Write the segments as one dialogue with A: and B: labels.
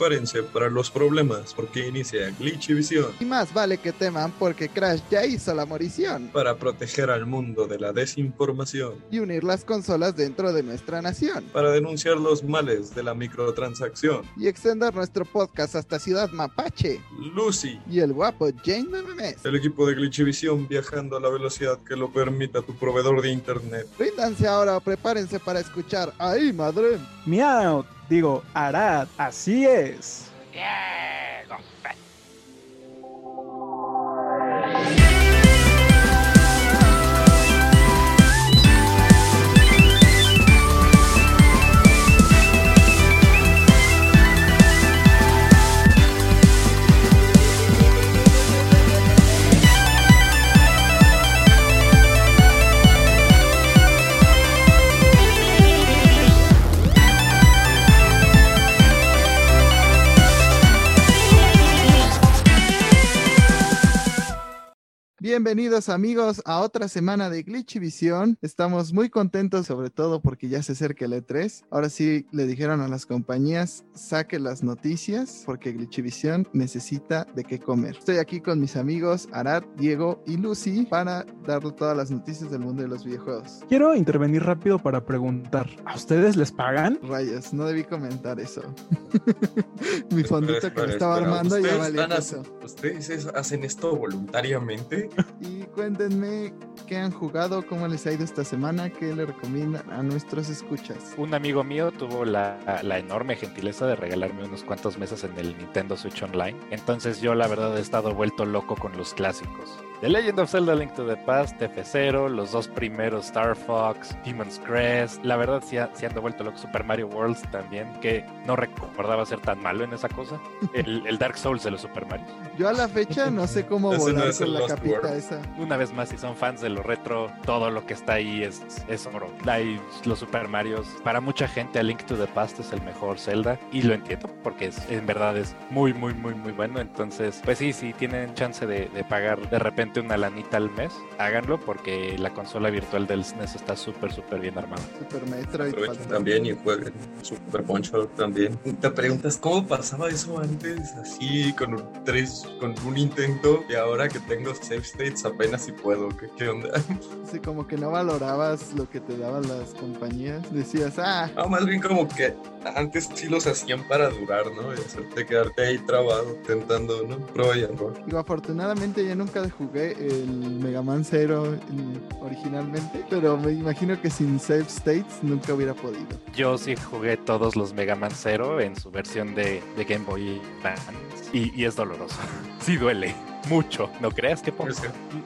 A: Prepárense para los problemas porque inicia Glitchivisión.
B: Y más vale que teman porque Crash ya hizo la morición.
A: Para proteger al mundo de la desinformación.
B: Y unir las consolas dentro de nuestra nación.
A: Para denunciar los males de la microtransacción.
B: Y extender nuestro podcast hasta Ciudad Mapache.
A: Lucy.
B: Y el guapo Jane Memes.
A: El equipo de Glitchivisión viajando a la velocidad que lo permita tu proveedor de internet.
B: Ríndanse ahora o prepárense para escuchar ahí, madre.
C: Miau, digo, Arad, así es.
B: Bienvenidos amigos a otra semana de Glitchivisión. Estamos muy contentos sobre todo porque ya se acerca el E3. Ahora sí le dijeron a las compañías saque las noticias porque Glitchivisión necesita de qué comer. Estoy aquí con mis amigos Arad, Diego y Lucy para dar todas las noticias del mundo de los videojuegos.
C: Quiero intervenir rápido para preguntar, ¿a ustedes les pagan?
B: Rayos, no debí comentar eso. Mi fondito que me estaba armando ya valía eso.
A: ¿Ustedes hacen esto voluntariamente?
B: Y cuéntenme qué han jugado, cómo les ha ido esta semana, qué le recomiendan a nuestros escuchas.
D: Un amigo mío tuvo la, la, enorme gentileza de regalarme unos cuantos meses en el Nintendo Switch Online. Entonces yo la verdad he estado vuelto loco con los clásicos. The Legend of Zelda Link to the Past, F0, los dos primeros Star Fox, Demon's Crest. La verdad sí, sí ando vuelto loco. Super Mario Worlds también, que no recordaba ser tan malo en esa cosa. El, el Dark Souls de los Super Mario.
B: Yo a la fecha no sé cómo volar no con la esa.
D: Una vez más, si son fans de lo retro, todo lo que está ahí es, es oro. Hay los Super Marios. Para mucha gente, A Link to the Past es el mejor Zelda. Y lo entiendo, porque es, en verdad es muy, muy, muy, muy bueno. Entonces, pues sí, si tienen chance de, de pagar de repente una lanita al mes, háganlo porque la consola virtual del SNES está súper, súper bien armada.
B: Super Metroid.
A: También y jueguen Super Poncho también. Te preguntas cómo pasaba eso antes, así con un, tres, con un intento y ahora que tengo save states apenas si puedo. ¿Qué, qué onda?
B: Sí, como que no valorabas lo que te daban las compañías. Decías, ah.
A: No, más bien como que antes sí los hacían para durar, ¿no? Y hacerte quedarte ahí trabado, tentando, ¿no? Prueba y error.
B: Digo, afortunadamente ya nunca jugué el Mega Man Zero originalmente, pero me imagino que sin save states nunca hubiera podido.
D: Yo sí jugué todos los Mega Man Zero en su versión de, de Game Boy Advance y, y es doloroso. sí duele mucho, no creas que poco.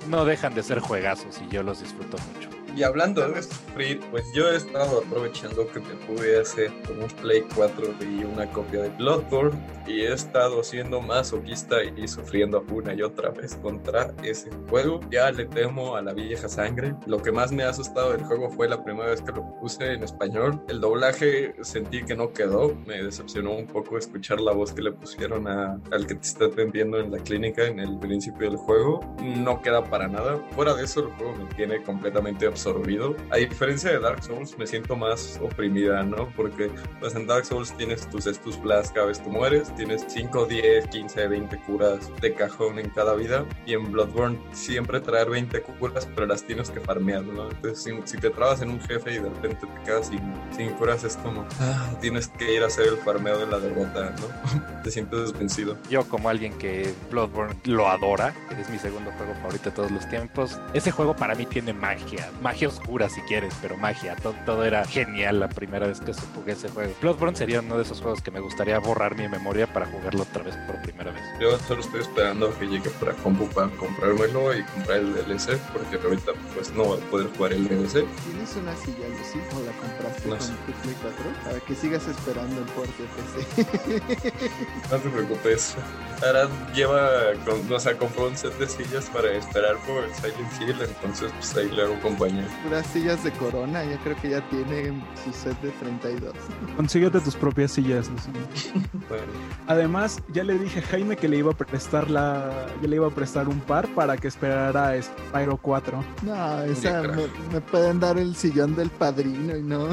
D: No dejan de ser juegazos y yo los disfruto mucho.
A: Y hablando de sufrir, pues yo he estado aprovechando que me pude hacer con un Play 4 y una copia de Bloodborne y he estado siendo masoquista y sufriendo una y otra vez contra ese juego. Ya le temo a la vieja sangre. Lo que más me ha asustado del juego fue la primera vez que lo puse en español. El doblaje sentí que no quedó. Me decepcionó un poco escuchar la voz que le pusieron a, al que te está atendiendo en la clínica en el principio del juego. No queda para nada. Fuera de eso, el juego me tiene completamente absorbido absorbido. A diferencia de Dark Souls, me siento más oprimida, ¿no? Porque pues en Dark Souls tienes tus estus plus cada vez que mueres, tienes 5, 10, 15, 20 curas de cajón en cada vida. Y en Bloodborne siempre traer 20 curas, pero las tienes que farmear, ¿no? Entonces, si, si te trabas en un jefe y de repente te quedas sin, sin curas, es como, ah, tienes que ir a hacer el farmeo de la derrota, ¿no? te sientes vencido.
D: Yo, como alguien que Bloodborne lo adora, que es mi segundo juego favorito de todos los tiempos, ese juego para mí tiene magia. Magia oscura si quieres, pero magia. Todo, todo, era genial la primera vez que jugué ese juego. Bloodborne sería uno de esos juegos que me gustaría borrar mi memoria para jugarlo otra vez por primera vez.
A: Yo solo estoy esperando a que llegue para compu para comprármelo y comprar el DLC, porque ahorita pues no voy a poder jugar el DLC.
B: ¿Tienes una silla, Lucy? ¿O la compraste no. con tu Play 4? Para que sigas esperando el port de PC.
A: no te preocupes. Ahora lleva, con, o sea, compró un set de sillas para esperar por Silent Hill, entonces pues ahí le hago compañía
B: puras sillas de corona. Yo creo que ya tiene su set de 32.
C: Consíguete tus propias sillas, Lucy.
A: bueno,
C: Además, ya le dije a Jaime que le iba a prestar la. Ya le iba a prestar un par para que esperara a Spyro 4.
B: No, esa me, me pueden dar el sillón del padrino y no,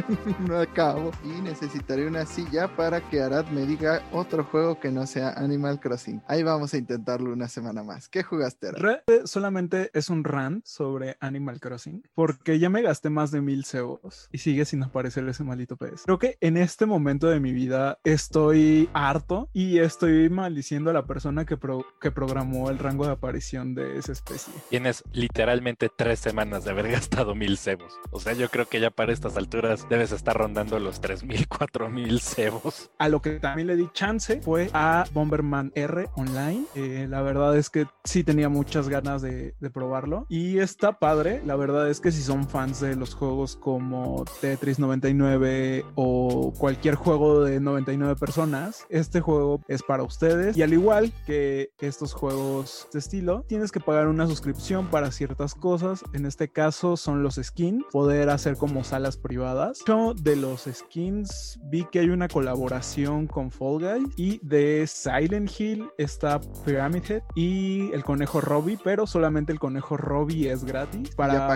B: no acabo. Y necesitaré una silla para que Arad me diga otro juego que no sea Animal Crossing. Ahí vamos a intentarlo una semana más. ¿Qué jugaste, Arad?
C: Realmente solamente es un rant sobre Animal Crossing, porque ya me gasté más de mil cebos y sigue sin aparecer ese maldito pez. Creo que en este momento de mi vida estoy harto y estoy maldiciendo a la persona que, pro- que programó el rango de aparición de esa especie.
D: Tienes literalmente tres semanas de haber gastado mil cebos. O sea, yo creo que ya para estas alturas debes estar rondando los tres mil, cuatro mil cebos.
C: A lo que también le di chance fue a Bomberman R Online. Eh, la verdad es que sí tenía muchas ganas de, de probarlo. Y está padre. La verdad es que si son fans de los juegos como Tetris 99 o cualquier juego de 99 personas, este juego es para ustedes. Y al igual que estos juegos de estilo, tienes que pagar una suscripción para ciertas cosas. En este caso son los skins, poder hacer como salas privadas. Yo de los skins vi que hay una colaboración con Fall Guys y de Silent Hill está Pyramid Head y el conejo Robbie, pero solamente el conejo Robbie es gratis. Para...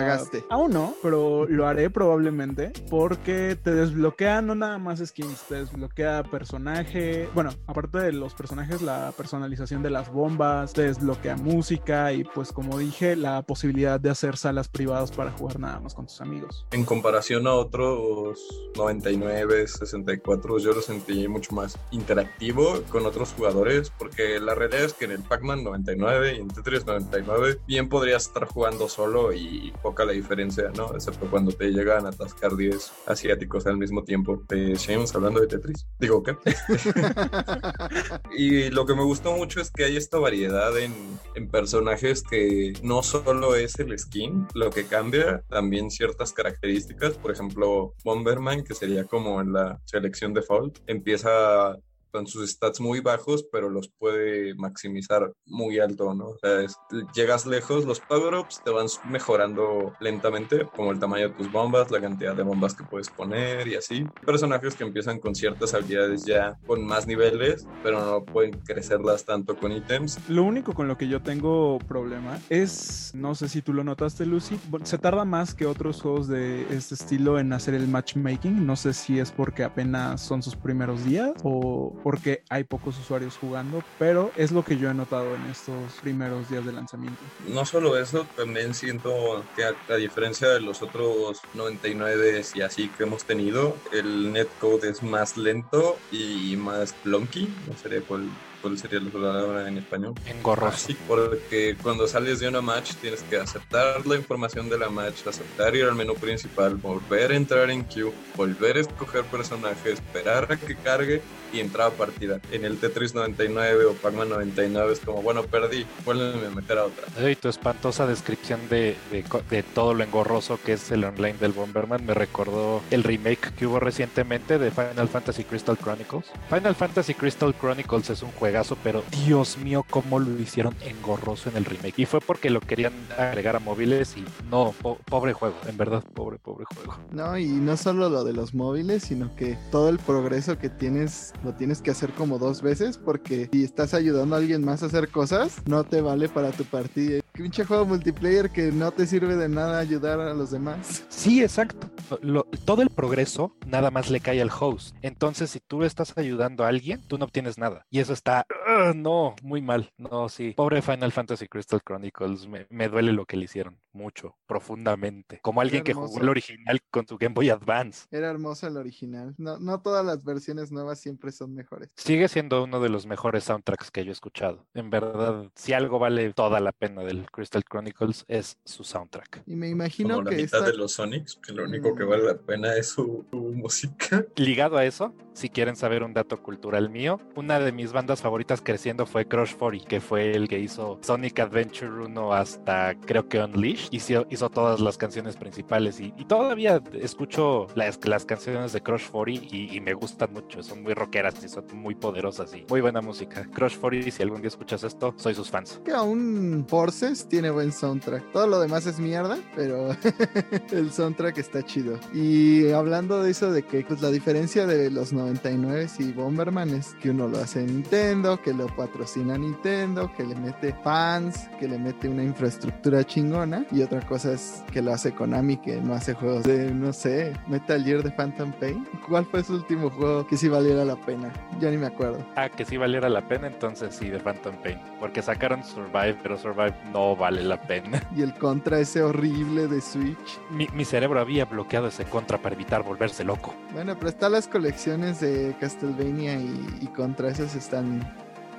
C: Aún no, pero lo haré probablemente porque te desbloquea no nada más skins, te desbloquea personaje. Bueno, aparte de los personajes, la personalización de las bombas, te desbloquea música y pues como dije, la posibilidad de hacer salas privadas para jugar nada más con tus amigos.
A: En comparación a otros 99, 64, yo lo sentí mucho más interactivo con otros jugadores, porque la realidad es que en el Pac-Man 99 y en Tetris 99 bien podrías estar jugando solo y poca la diferencia, ¿no? Excepto cuando te llegan a atascar 10 asiáticos al mismo tiempo. Eh, seguimos hablando de Tetris. Digo, ¿qué? Y lo que me gustó mucho es que hay esta variedad en, en personajes que no solo es el skin lo que cambia, también ciertas características. Por ejemplo, Bomberman, que sería como en la selección default, empieza con sus stats muy bajos, pero los puede maximizar muy alto, ¿no? O sea, llegas lejos, los power-ups te van mejorando lentamente, como el tamaño de tus bombas, la cantidad de bombas que puedes poner y así. Personajes que empiezan con ciertas habilidades ya con más niveles, pero no pueden crecerlas tanto con ítems.
C: Lo único con lo que yo tengo problema es, no sé si tú lo notaste, Lucy, se tarda más que otros juegos de este estilo en hacer el matchmaking. No sé si es porque apenas son sus primeros días o porque hay pocos usuarios jugando, pero es lo que yo he notado en estos primeros días de lanzamiento.
A: No solo eso, también siento que a, diferencia de los otros 99 y así que hemos tenido, el netcode es más lento y más clunky. No sé cuál, cuál sería la palabra en español.
D: Engorroso.
A: Sí, porque cuando sales de una match tienes que aceptar la información de la match, aceptar ir al menú principal, volver a entrar en queue, volver a escoger personaje, esperar a que cargue y entrar a partida. En el Tetris 99 o Pac-Man 99 es como, bueno, perdí, vuelven a meter a otra.
D: Y tu espantosa descripción de, de de todo lo engorroso que es el online del Bomberman me recordó el remake que hubo recientemente de Final Fantasy Crystal Chronicles. Final Fantasy Crystal Chronicles es un juegazo, pero Dios mío, cómo lo hicieron engorroso en el remake. Y fue porque lo querían agregar a móviles y no, po- pobre juego, en verdad, pobre, pobre juego.
B: No, y no solo lo de los móviles, sino que todo el progreso que tienes lo tienes que hacer como dos veces porque si estás ayudando a alguien más a hacer cosas, no te vale para tu partida. Pinche juego multiplayer que no te sirve de nada ayudar a los demás.
D: Sí, exacto. Lo- todo el progreso nada más le cae al host. Entonces, si tú estás ayudando a alguien, tú no obtienes nada. Y eso está, ugh, no, muy mal. No, sí. Pobre Final Fantasy Crystal Chronicles, me, me duele lo que le hicieron. Mucho, profundamente. Como alguien que jugó el original con tu Game Boy Advance.
B: Era hermoso el original. No, no todas las versiones nuevas siempre son mejores.
D: Sigue siendo uno de los mejores soundtracks que yo he escuchado. En verdad, si algo vale toda la pena del Crystal Chronicles es su soundtrack.
B: Y me imagino
A: Como la
B: que
A: mitad
B: esta...
A: de los Sonics, que lo único que
B: Mm.
A: vale la pena es su, su música.
D: Ligado a eso, si quieren saber un dato cultural mío, una de mis bandas favoritas creciendo fue Crush 40, que fue el que hizo Sonic Adventure 1 hasta creo que Unleashed. Hizo, hizo todas las canciones principales y, todavía escucho las, las canciones de Crush 40 y, me gustan mucho. Son muy rockeras y son muy poderosas y muy buena música. Crush 40, si algún día escuchas esto, soy sus fans.
B: que aún Forces tiene buen soundtrack. Todo lo demás es mierda, pero el soundtrack está chido. Y hablando de eso de que pues la diferencia de los 99 y Bomberman es que uno lo hace en que lo patrocina Nintendo, que le mete fans, que le mete una infraestructura chingona y otra cosa es que lo hace Konami que no hace juegos de no sé, Metal Gear de Phantom Pain. ¿Cuál fue su último juego que sí valiera la pena? Ya ni me acuerdo.
D: Ah, que sí valiera la pena, entonces sí, de Phantom Pain. Porque sacaron Survive, pero Survive no vale la pena.
B: Y el contra ese horrible de Switch.
D: Mi, mi cerebro había bloqueado ese contra para evitar volverse loco.
B: Bueno, pero están las colecciones de Castlevania y, y contra esas están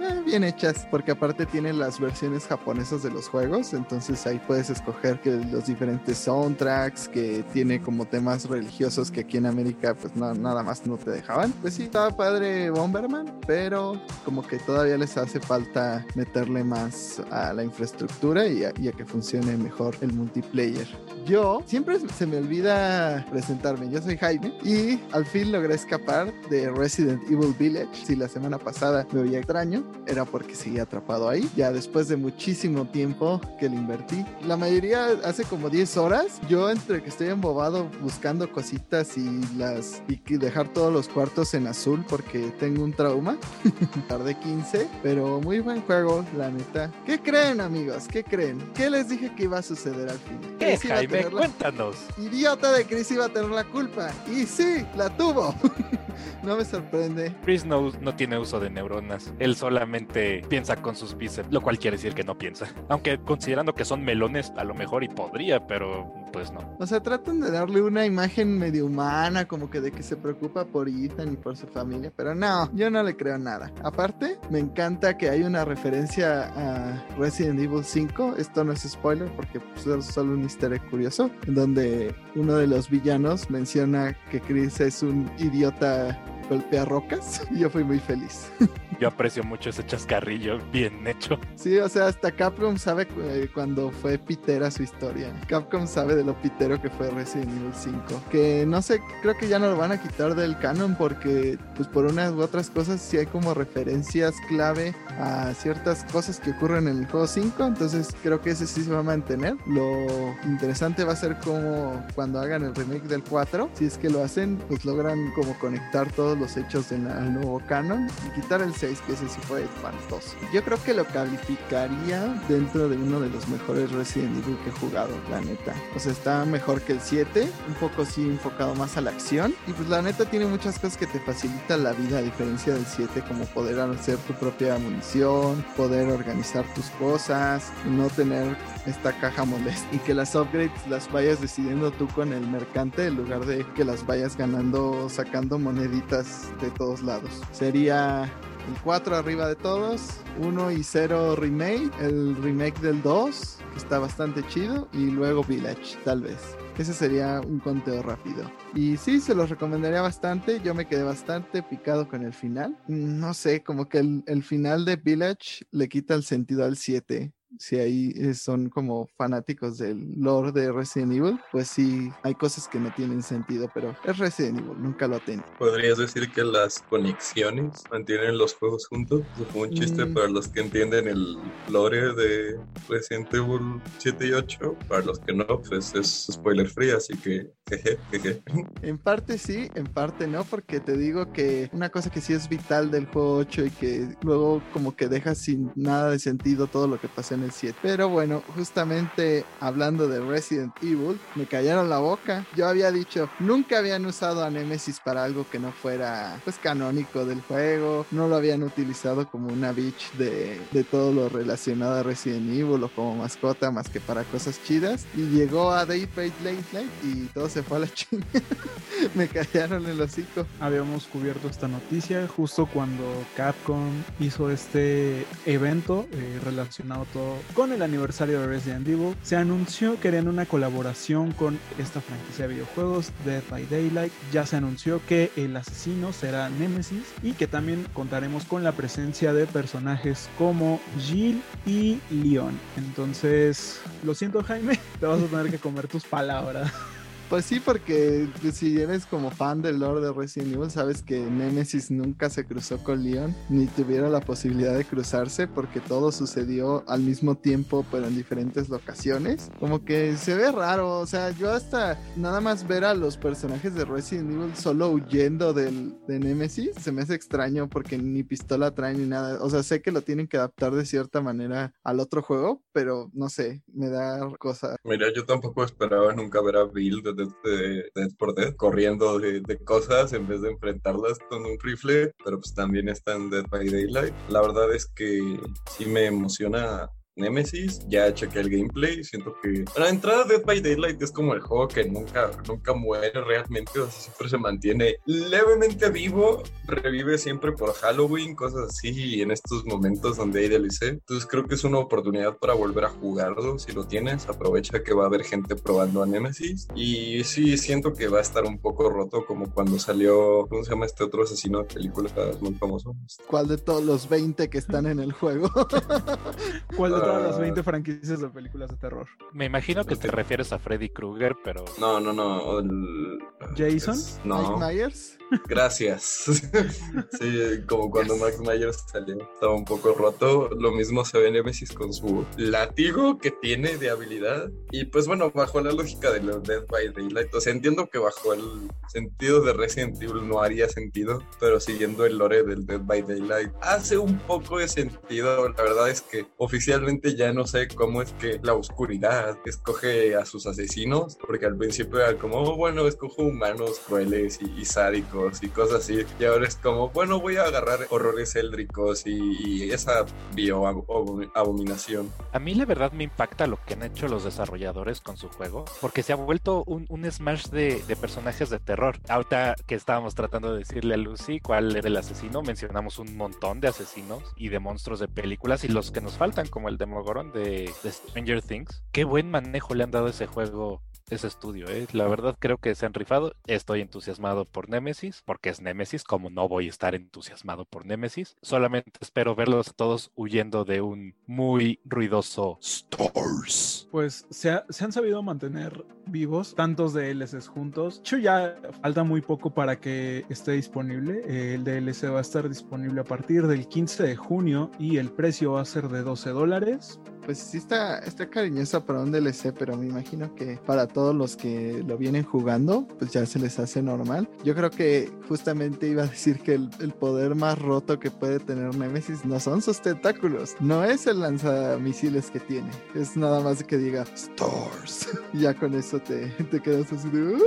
B: Mm. bien hechas, porque aparte tienen las versiones japonesas de los juegos, entonces ahí puedes escoger que los diferentes soundtracks, que tiene como temas religiosos que aquí en América pues no, nada más no te dejaban. Pues sí, estaba padre Bomberman, pero como que todavía les hace falta meterle más a la infraestructura y a, y a que funcione mejor el multiplayer. Yo siempre se me olvida presentarme, yo soy Jaime y al fin logré escapar de Resident Evil Village. Si la semana pasada me veía extraño, era porque seguía atrapado ahí. Ya después de muchísimo tiempo que le invertí, la mayoría hace como 10 horas. Yo entre que estoy embobado buscando cositas y las y dejar todos los cuartos en azul porque tengo un trauma. Tardé 15, pero muy buen juego, la neta. ¿Qué creen, amigos? ¿Qué creen? ¿Qué les dije que iba a suceder al final?
D: ¿Qué,
B: Chris
D: Jaime?
B: tener la-
D: Cuéntanos.
B: Idiota de Chris iba a tener la culpa. Y sí, la tuvo. no me sorprende.
D: Chris no, no tiene uso de neuronas. Él solamente piensa con sus bíceps, lo cual quiere decir que no piensa. Aunque considerando que son melones, a lo mejor y podría, pero pues no.
B: O sea, tratan de darle una imagen medio humana, como que de que se preocupa por Ethan y por su familia, pero no, yo no le creo nada. Aparte, me encanta que hay una referencia a Resident Evil 5. Esto no es spoiler porque pues, es solo un easter egg curioso, en donde uno de los villanos menciona que Chris es un idiota golpea rocas y yo fui muy feliz.
D: Yo aprecio mucho ese chascarrillo bien hecho.
B: Sí, o sea, hasta Capcom sabe eh, cuando fue pitera su historia. Capcom sabe de lo pitero que fue Resident Evil 5. Que no sé, creo que ya no lo van a quitar del canon porque, pues por unas u otras cosas, sí hay como referencias clave a ciertas cosas que ocurren en el juego 5. Entonces creo que ese sí se va a mantener. Lo interesante va a ser como cuando hagan el remake del 4, si es que lo hacen, pues logran como conectar todos los hechos del al nuevo canon y quitar el 6, que ese sí fue Yo creo que lo calificaría dentro de uno de los mejores Resident Evil que he jugado, la neta. O sea, está mejor que el 7, un poco sí enfocado más a la acción. Y pues la neta tiene muchas cosas que te facilitan la vida, a diferencia del 7, como poder hacer tu propia munición, poder organizar tus cosas, no tener esta caja molesta y que las upgrades las vayas decidiendo tú con el mercante en lugar de que las vayas ganando sacando moneditas de todos lados. Sería el 4 arriba de todos, 1 y 0 remake, el remake del 2 que está bastante chido y luego Village tal vez. Ese sería un conteo rápido. Y sí, se los recomendaría bastante. Yo me quedé bastante picado con el final. No sé, como que el, final de Village le quita el sentido al 7 si ahí eh, son como fanáticos del lore de Resident Evil, pues sí, hay cosas que no tienen sentido, pero es Resident Evil, nunca lo ha tenido.
A: ¿Podrías decir que las conexiones mantienen los juegos juntos? Eso fue un chiste
B: Mm.
A: para los que entienden el lore de Resident Evil 7 y 8. Para los que no, pues es spoiler free, así que jeje, jeje.
B: En parte sí, en parte no, porque te digo que una cosa que sí es vital del juego 8 y que luego como que deja sin nada de sentido todo lo que pasó en el 7. Pero bueno, justamente hablando de Resident Evil, me callaron la boca. Yo había dicho, nunca habían usado a Nemesis para algo que no fuera pues canónico del juego, no lo habían utilizado como una bitch de, de todo lo relacionado a Resident Evil o como mascota más que para cosas chidas. Y llegó a Day by Daylight y todo se fue a la chinga. me callaron el hocico.
C: Habíamos cubierto esta noticia justo cuando Capcom hizo este evento eh, relacionado todo con el aniversario de Resident Evil. Se anunció que harían una colaboración con esta franquicia de videojuegos Dead by Daylight. Ya se anunció que el asesino será Nemesis y que también contaremos con la presencia de personajes como Jill y Leon. Entonces, lo siento Jaime, te vas a tener que comer tus palabras.
B: Pues sí, porque si eres como fan del lore de Resident Evil, sabes que Nemesis nunca se cruzó con Leon, ni tuvieron la posibilidad de cruzarse porque todo sucedió al mismo tiempo, pero en diferentes locaciones. Como que se ve raro, o sea, yo hasta nada más ver a los personajes de Resident Evil solo huyendo del, de Nemesis, se me hace extraño porque ni pistola traen ni nada. O sea, sé que lo tienen que adaptar de cierta manera al otro juego, pero no sé, me da cosa.
A: Mira, yo tampoco esperaba nunca ver a Bill de Dead, por Dead corriendo de, de, cosas en vez de enfrentarlas con un rifle, pero pues también está en Dead by Daylight. La verdad es que sí me emociona Nemesis, ya chequé el gameplay, siento que la entrada de Dead by Daylight es como el juego que nunca, nunca muere realmente, o sea, siempre se mantiene levemente vivo, revive siempre por Halloween, cosas así, y en estos momentos donde hay DLC, entonces creo que es una oportunidad para volver a jugarlo, si lo tienes, aprovecha que va a haber gente probando a Nemesis, y sí, siento que va a estar un poco roto como cuando salió, ¿cómo se llama este otro asesino de películas muy famoso?
B: ¿Cuál de todos los 20 que están en el juego?
C: ¿Cuál de todas las 20 franquicias de películas de terror.
D: Me imagino que te refieres a Freddy Krueger, pero.
A: No, no, no.
C: ¿Jason?
B: no. ¿Mike Myers?
A: Gracias. sí, como cuando Max Myers salió, estaba un poco roto. Lo mismo se ve en Nemesis con su látigo que tiene de habilidad. Y pues bueno, bajo la lógica de los Dead by Daylight, o sea, entiendo que bajo el sentido de Resident Evil no haría sentido, pero siguiendo el lore del Dead by Daylight, hace un poco de sentido. La verdad es que oficialmente ya no sé cómo es que la oscuridad escoge a sus asesinos, porque al principio era como, oh, bueno, escojo humanos crueles y, y sádicos y cosas así. Y ahora es como, bueno, voy a agarrar horrores éldricos y, esa bioabominación.
D: A mí la verdad me impacta lo que han hecho los desarrolladores con su juego, porque se ha vuelto un, smash de, personajes de terror. Ahorita que estábamos tratando de decirle a Lucy cuál era el asesino, mencionamos un montón de asesinos y de monstruos de películas y los que nos faltan, como el Demogorgon de, de Stranger Things. Qué buen manejo le han dado a ese juego ese estudio. ¿eh? La verdad creo que se han rifado. Estoy entusiasmado por Nemesis, porque es Nemesis, como no voy a estar entusiasmado por Nemesis. Solamente espero verlos todos huyendo de un muy ruidoso Stars.
C: Pues se han sabido mantener vivos tantos DLCs juntos. De hecho, ya falta muy poco para que esté disponible. El DLC va a estar disponible a partir del 15 de junio y el precio va a ser de 12 dólares
B: pues sí está, está cariñosa para un DLC, pero me imagino que para todos los que lo vienen jugando, pues ya se les hace normal. Yo creo que justamente iba a decir que el, poder más roto que puede tener Nemesis no son sus tentáculos, no es el lanzamisiles que tiene, es nada más que diga Stars. ya con eso te, te quedas así de...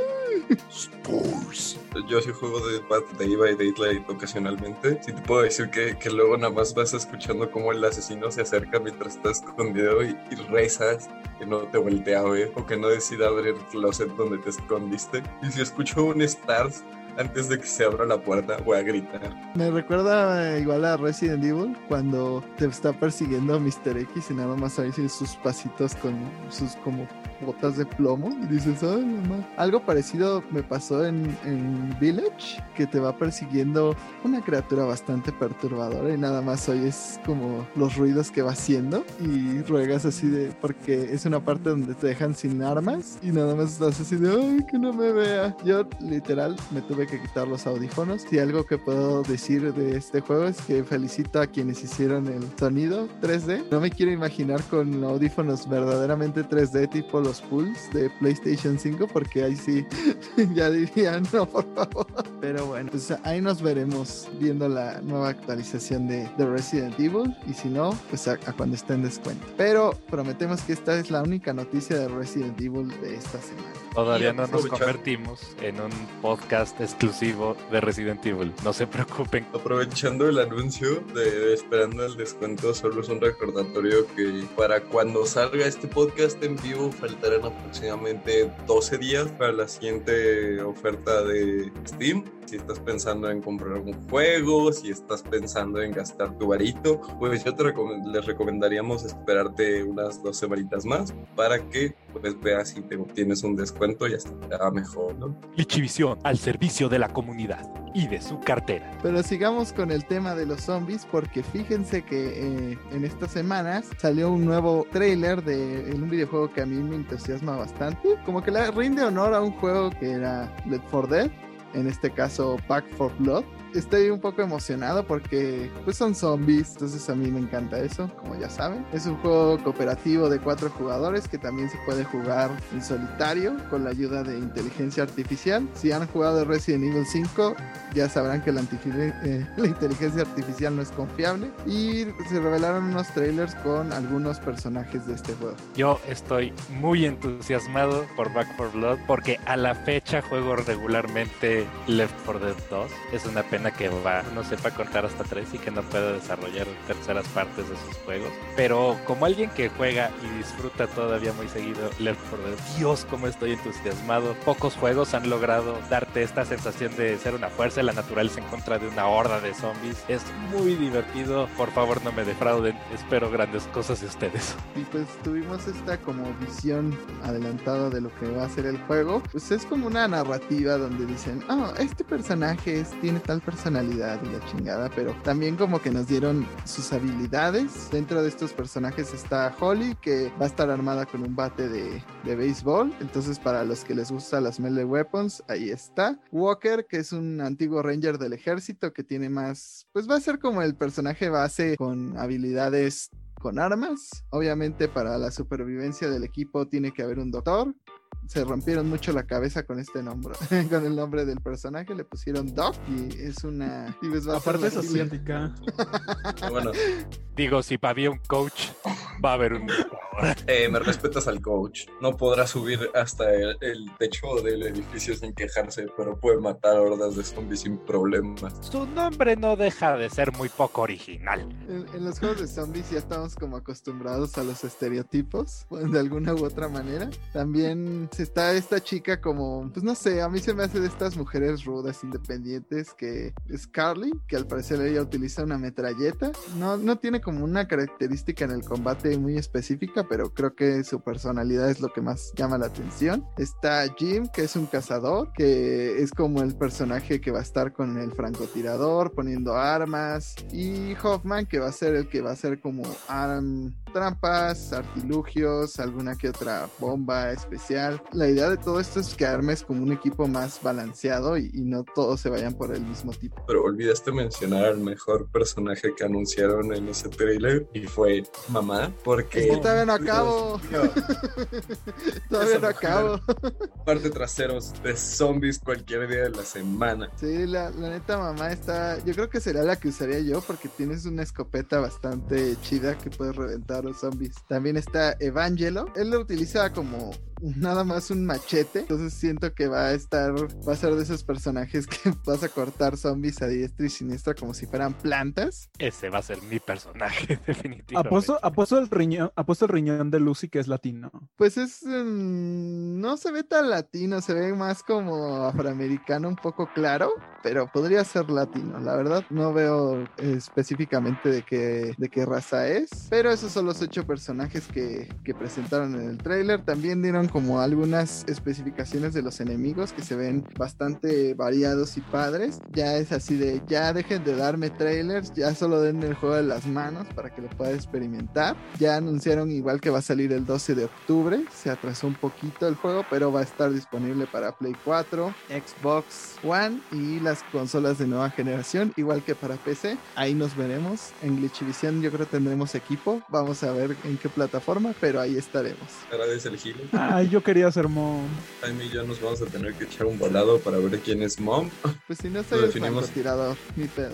A: Stars. Yo sí juego de Bad Day by Daylight ocasionalmente. Sí te puedo decir que, que luego nada más vas escuchando cómo el asesino se acerca mientras estás con y, y, rezas que no te voltea a ver o que no decida abrir el closet donde te escondiste. Y si escucho un Stars antes de que se abra la puerta voy a gritar.
B: Me recuerda igual a Resident Evil cuando te está persiguiendo Mr. X y nada más ahí sus pasitos con sus como botas de plomo y dices, ay mamá. Algo parecido me pasó en, en Village, que te va persiguiendo una criatura bastante perturbadora y nada más oyes como los ruidos que va haciendo y ruegas así de, porque es una parte donde te dejan sin armas y nada más estás así de, ay, que no me vea. Yo literal me tuve que quitar los audífonos y algo que puedo decir de este juego es que felicito a quienes hicieron el sonido 3D. No me quiero imaginar con audífonos verdaderamente 3D tipo los pools de PlayStation 5 porque ahí sí ya diría no, por favor. Pero bueno, pues ahí nos veremos viendo la nueva actualización de, de Resident Evil y si no, pues a, cuando esté en descuento. Pero prometemos que esta es la única noticia de Resident Evil de esta semana.
D: Todavía no nos convertimos en un podcast exclusivo de Resident Evil. No se preocupen.
A: Aprovechando el anuncio de, esperando el descuento, solo es un recordatorio que para cuando salga este podcast en vivo faltarán aproximadamente 12 días para la siguiente oferta de Steam si estás pensando en comprar un juego, si estás pensando en gastar tu varito, pues yo te recom les recomendaríamos esperarte unas dos semanitas más para que pues veas si te obtienes un descuento y hasta te va mejor, ¿no?
D: Lichivisión al servicio de la comunidad y de su cartera.
B: Pero sigamos con el tema de los zombies porque fíjense que eh, en estas semanas salió un nuevo trailer de un videojuego que a mí me entusiasma bastante. Como que le rinde honor a un juego que era Left 4 Dead, en este caso Pack for Blood estoy un poco emocionado porque pues son zombies, entonces a mí me encanta eso, como ya saben. Es un juego cooperativo de cuatro jugadores que también se puede jugar en solitario con la ayuda de inteligencia artificial. Si han jugado Resident Evil 5, ya sabrán que la, eh, la inteligencia artificial no es confiable y se revelaron unos trailers con algunos personajes de este juego.
D: Yo estoy muy entusiasmado por Back 4 Blood porque a la fecha juego regularmente Left 4 Dead 2. Es una pena que va, no sepa contar hasta tres y que no pueda desarrollar terceras partes de sus juegos. Pero como alguien que juega y disfruta todavía muy seguido Left 4 Dead, Dios, como estoy entusiasmado. Pocos juegos han logrado darte esta sensación de ser una fuerza de la naturaleza en contra de una horda de zombies. Es muy divertido. Por favor, no me defrauden. Espero grandes cosas de ustedes.
B: Y pues tuvimos esta como visión adelantada de lo que va a ser el juego. Pues es como una narrativa donde dicen, oh, este personaje es, tiene tal personaje personalidad y la chingada, pero también como que nos dieron sus habilidades. Dentro de estos personajes está Holly, que va a estar armada con un bate de, de béisbol. Entonces, para los que les gustan las melee weapons, ahí está. Walker, que es un antiguo ranger del ejército que tiene más, pues va a ser como el personaje base con habilidades con armas. Obviamente para la supervivencia del equipo tiene que haber un doctor se rompieron mucho la cabeza con este nombre, con el nombre del personaje, le pusieron Doc y es una... Y
C: pues Aparte es asiática.
D: bueno. Digo, si había un coach, va a haber un...
A: Eh, me respetas al coach. No podrá subir hasta el, techo del edificio sin quejarse, pero puede matar hordas de zombies sin problemas.
D: Su nombre no deja de ser muy poco original.
B: En, en los juegos de zombies ya estamos como acostumbrados a los estereotipos, de alguna u otra manera. También está esta chica como, pues no sé, a mí se me hace de estas mujeres rudas, independientes, que es Carly, que al parecer ella utiliza una metralleta. No, no tiene como una característica en el combate muy específica, pero creo que su personalidad es lo que más llama la atención. Está Jim, que es un cazador, que es como el personaje que va a estar con el francotirador, poniendo armas. Y Hoffman, que va a ser el que va a ser como arm, trampas, artilugios, alguna que otra bomba especial la idea de todo esto es que armes como un equipo más balanceado y, no todos se vayan por el mismo tipo.
A: Pero olvidaste mencionar al mejor personaje que anunciaron en ese trailer y fue Mamá, porque...
B: todavía no acabo. todavía no acabo.
A: Parte traseros de zombies cualquier día de la semana.
B: Sí, la, la neta Mamá está... Yo creo que será la que usaría yo porque tienes una escopeta bastante chida que puedes reventar los zombies. También está Evangelo. Él lo utiliza como nada más un machete. Entonces siento que va a estar, va a ser de esos personajes que vas a cortar zombies a diestra y siniestra como si fueran plantas.
D: Ese va a ser mi personaje, definitivamente.
C: Apuesto, el riñón, apuesto el riñón de Lucy que es latino.
B: Pues es, mm, no se ve tan latino, se ve más como afroamericano, un poco claro, pero podría ser latino. La verdad no veo específicamente de qué, de qué raza es, pero esos son los ocho personajes que, que presentaron en el trailer. También dieron como algunas especificaciones de los enemigos que se ven bastante variados y padres. Ya es así de, ya dejen de darme trailers, ya solo den el juego de las manos para que lo pueda experimentar. Ya anunciaron igual que va a salir el 12 de octubre, se atrasó un poquito el juego, pero va a estar disponible para Play 4, Xbox One y las consolas de nueva generación, igual que para PC. Ahí nos veremos. En Glitchivision yo creo tendremos equipo. Vamos a ver en qué plataforma, pero ahí estaremos.
A: Agradece el giro.
C: Ay, yo quería ser mom.
A: Jaime y yo nos vamos a tener que echar un volado para ver quién es mom.
B: Pues si no soy el tirador, ni pedo.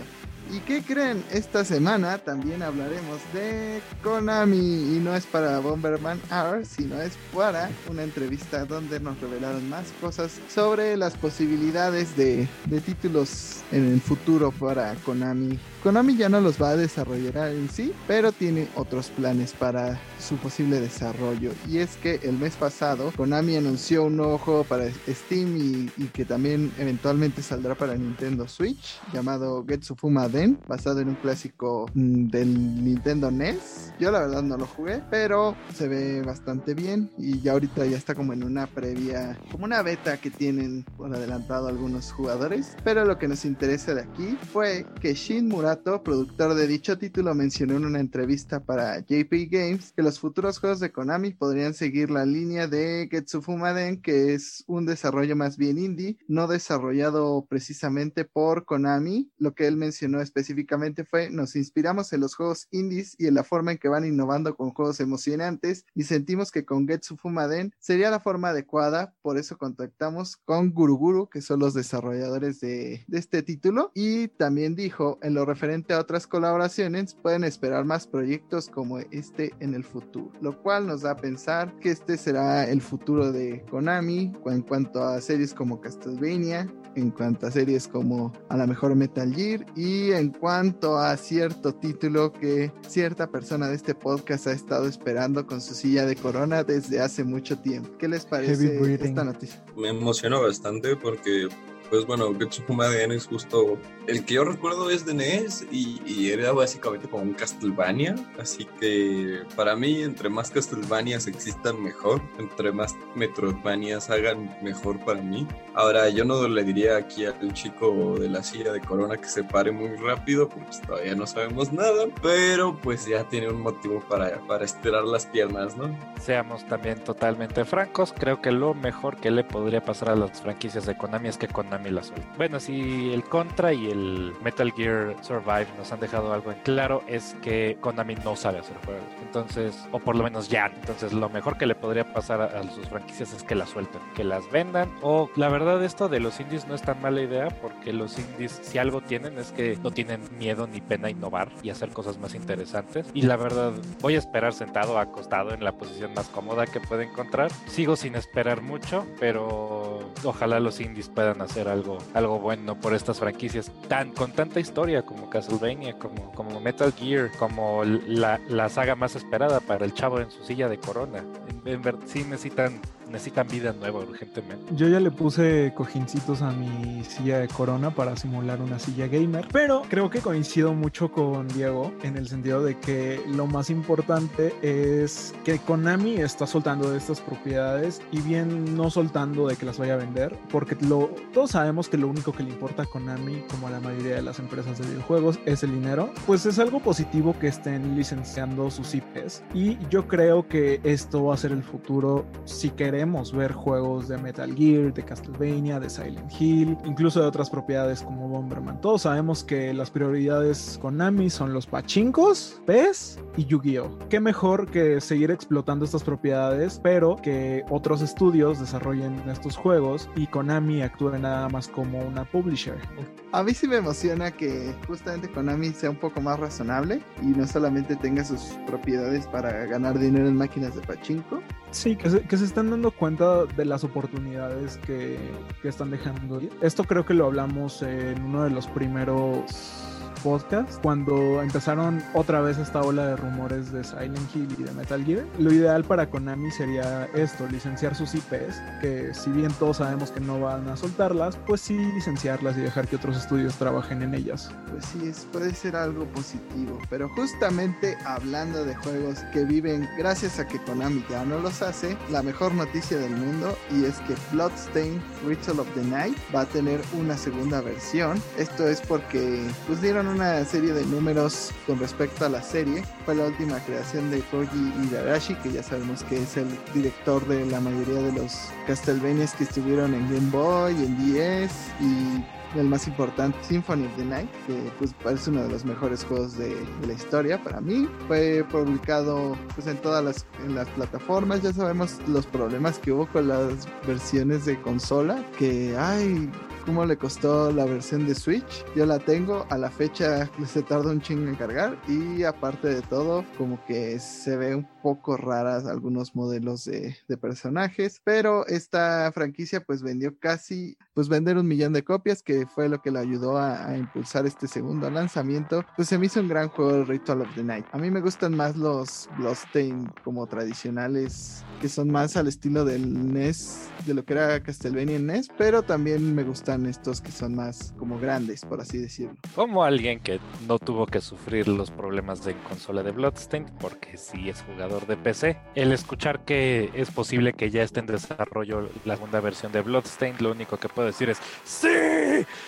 B: ¿Y qué creen? Esta semana también hablaremos de Konami y no es para Bomberman R, sino es para una entrevista donde nos revelaron más cosas sobre las posibilidades de, de títulos en el futuro para Konami Konami ya no los va a desarrollar en sí, pero tiene otros planes para su posible desarrollo. Y es que el mes pasado Konami anunció un nuevo juego para Steam y, que también eventualmente saldrá para Nintendo Switch, llamado Getsufuma Den, basado en un clásico mm, del Nintendo NES. Yo la verdad no lo jugué, pero se ve bastante bien y ya ahorita ya está como en una previa, como una beta que tienen por adelantado algunos jugadores. Pero lo que nos interesa de aquí fue que Shin Murata productor de dicho título, mencionó en una entrevista para JP Games que los futuros juegos de Konami podrían seguir la línea de Getsu Fumaden, que es un desarrollo más bien indie, no desarrollado precisamente por Konami. Lo que él mencionó específicamente fue, nos inspiramos en los juegos indies y en la forma en que van innovando con juegos emocionantes y sentimos que con Getsu Fumaden sería la forma adecuada, por eso contactamos con Guruguru, que son los desarrolladores de, de este título, y también dijo, en lo referente a otras colaboraciones, pueden esperar más proyectos como este en el futuro, lo cual nos da a pensar que este será el futuro de Konami en cuanto a series como Castlevania, en cuanto a series como a la mejor Metal Gear y en cuanto a cierto título que cierta persona de este podcast ha estado esperando con su silla de corona desde hace mucho tiempo. ¿Qué les parece esta noticia?
A: Me emocionó bastante porque pues bueno, Getsufuma Den es justo el que yo recuerdo es de NES y, era básicamente como un Castlevania, así que para mí entre más Castlevanias existan mejor, entre más Metroidvanias hagan mejor para mí. Ahora yo no le diría aquí al chico de la silla de Corona que se pare muy rápido porque todavía no sabemos nada, pero pues ya tiene un motivo para, para estirar las piernas, ¿no?
D: Seamos también totalmente francos, creo que lo mejor que le podría pasar a las franquicias de Konami es que Konami bueno, si el Contra y el Metal Gear Survive nos han dejado algo en claro es que Konami no sabe hacer juegos. Entonces, o por lo menos ya. Entonces, lo mejor que le podría pasar a, sus franquicias es que las suelten, que las vendan. O la verdad, esto de los indies no es tan mala idea porque los indies, si algo tienen, es que no tienen miedo ni pena innovar y hacer cosas más interesantes. Y la verdad, voy a esperar sentado, acostado en la posición más cómoda que pueda encontrar. Sigo sin esperar mucho, pero ojalá los indies puedan hacer algo, algo bueno por estas franquicias tan, con tanta historia como Castlevania, como, como Metal Gear, como la, la saga más esperada para el chavo en su silla de corona. En, en, sí necesitan necesitan vida nueva urgentemente.
C: Yo ya le puse cojincitos a mi silla de corona para simular una silla gamer, pero creo que coincido mucho con Diego en el sentido de que lo más importante es que Konami está soltando de estas propiedades y bien no soltando de que las vaya a vender, porque todos sabemos que lo único que le importa a Konami, como a la mayoría de las empresas de videojuegos, es el dinero. Pues es algo positivo que estén licenciando sus IPs y yo creo que esto va a ser el futuro si queremos ver juegos de Metal Gear, de Castlevania, de Silent Hill, incluso de otras propiedades como Bomberman. Todos sabemos que las prioridades Konami son los pachincos, PES y Yu-Gi-Oh! Qué mejor que seguir explotando estas propiedades, pero que otros estudios desarrollen estos juegos y Konami actúe nada más como una publisher.
B: A mí sí me emociona que justamente Konami sea un poco más razonable y no solamente tenga sus propiedades para ganar dinero en máquinas de pachinko.
C: Sí, que se, que se están dando cuenta de las oportunidades que, que están dejando. Esto creo que lo hablamos en uno de los primeros podcast, cuando empezaron otra vez esta ola de rumores de Silent Hill y de Metal Gear, lo ideal para Konami sería esto, licenciar sus IPs, que si bien todos sabemos que no van a soltarlas, pues sí licenciarlas y dejar que otros estudios trabajen en ellas.
B: Pues sí, puede ser algo positivo, pero justamente hablando de juegos que viven gracias a que Konami ya no los hace, la mejor noticia del mundo y es que Bloodstained Ritual of the Night va a tener una segunda versión. Esto es porque pues una serie de números con respecto a la serie. Fue la última creación de Koji Igarashi, que ya sabemos que es el director de la mayoría de los Castlevanias que estuvieron en Game Boy, en DS y el más importante, Symphony of the Night, que pues parece uno de los mejores juegos de, la historia para mí. Fue publicado pues en todas las, en las plataformas, ya sabemos los problemas que hubo con las versiones de consola, que hay cómo le costó la versión de Switch. Yo la tengo, a la fecha se tarda un chingo en cargar y aparte de todo, como que se ve un poco raras algunos modelos de, personajes, pero esta franquicia pues vendió casi, pues vender un millón de copias, que fue lo que le ayudó a, impulsar este segundo lanzamiento. Pues se me hizo un gran juego el Ritual of the Night. A mí me gustan más los Bloodstained como tradicionales, que son más al estilo del NES, de lo que era Castlevania en NES, pero también me gustan estos que son más como grandes, por así decirlo.
D: Como alguien que no tuvo que sufrir los problemas de consola de Bloodstained, porque sí es jugador de PC, el escuchar que es posible que ya esté en desarrollo la segunda versión de Bloodstained, lo único que puedo decir es ¡Sí!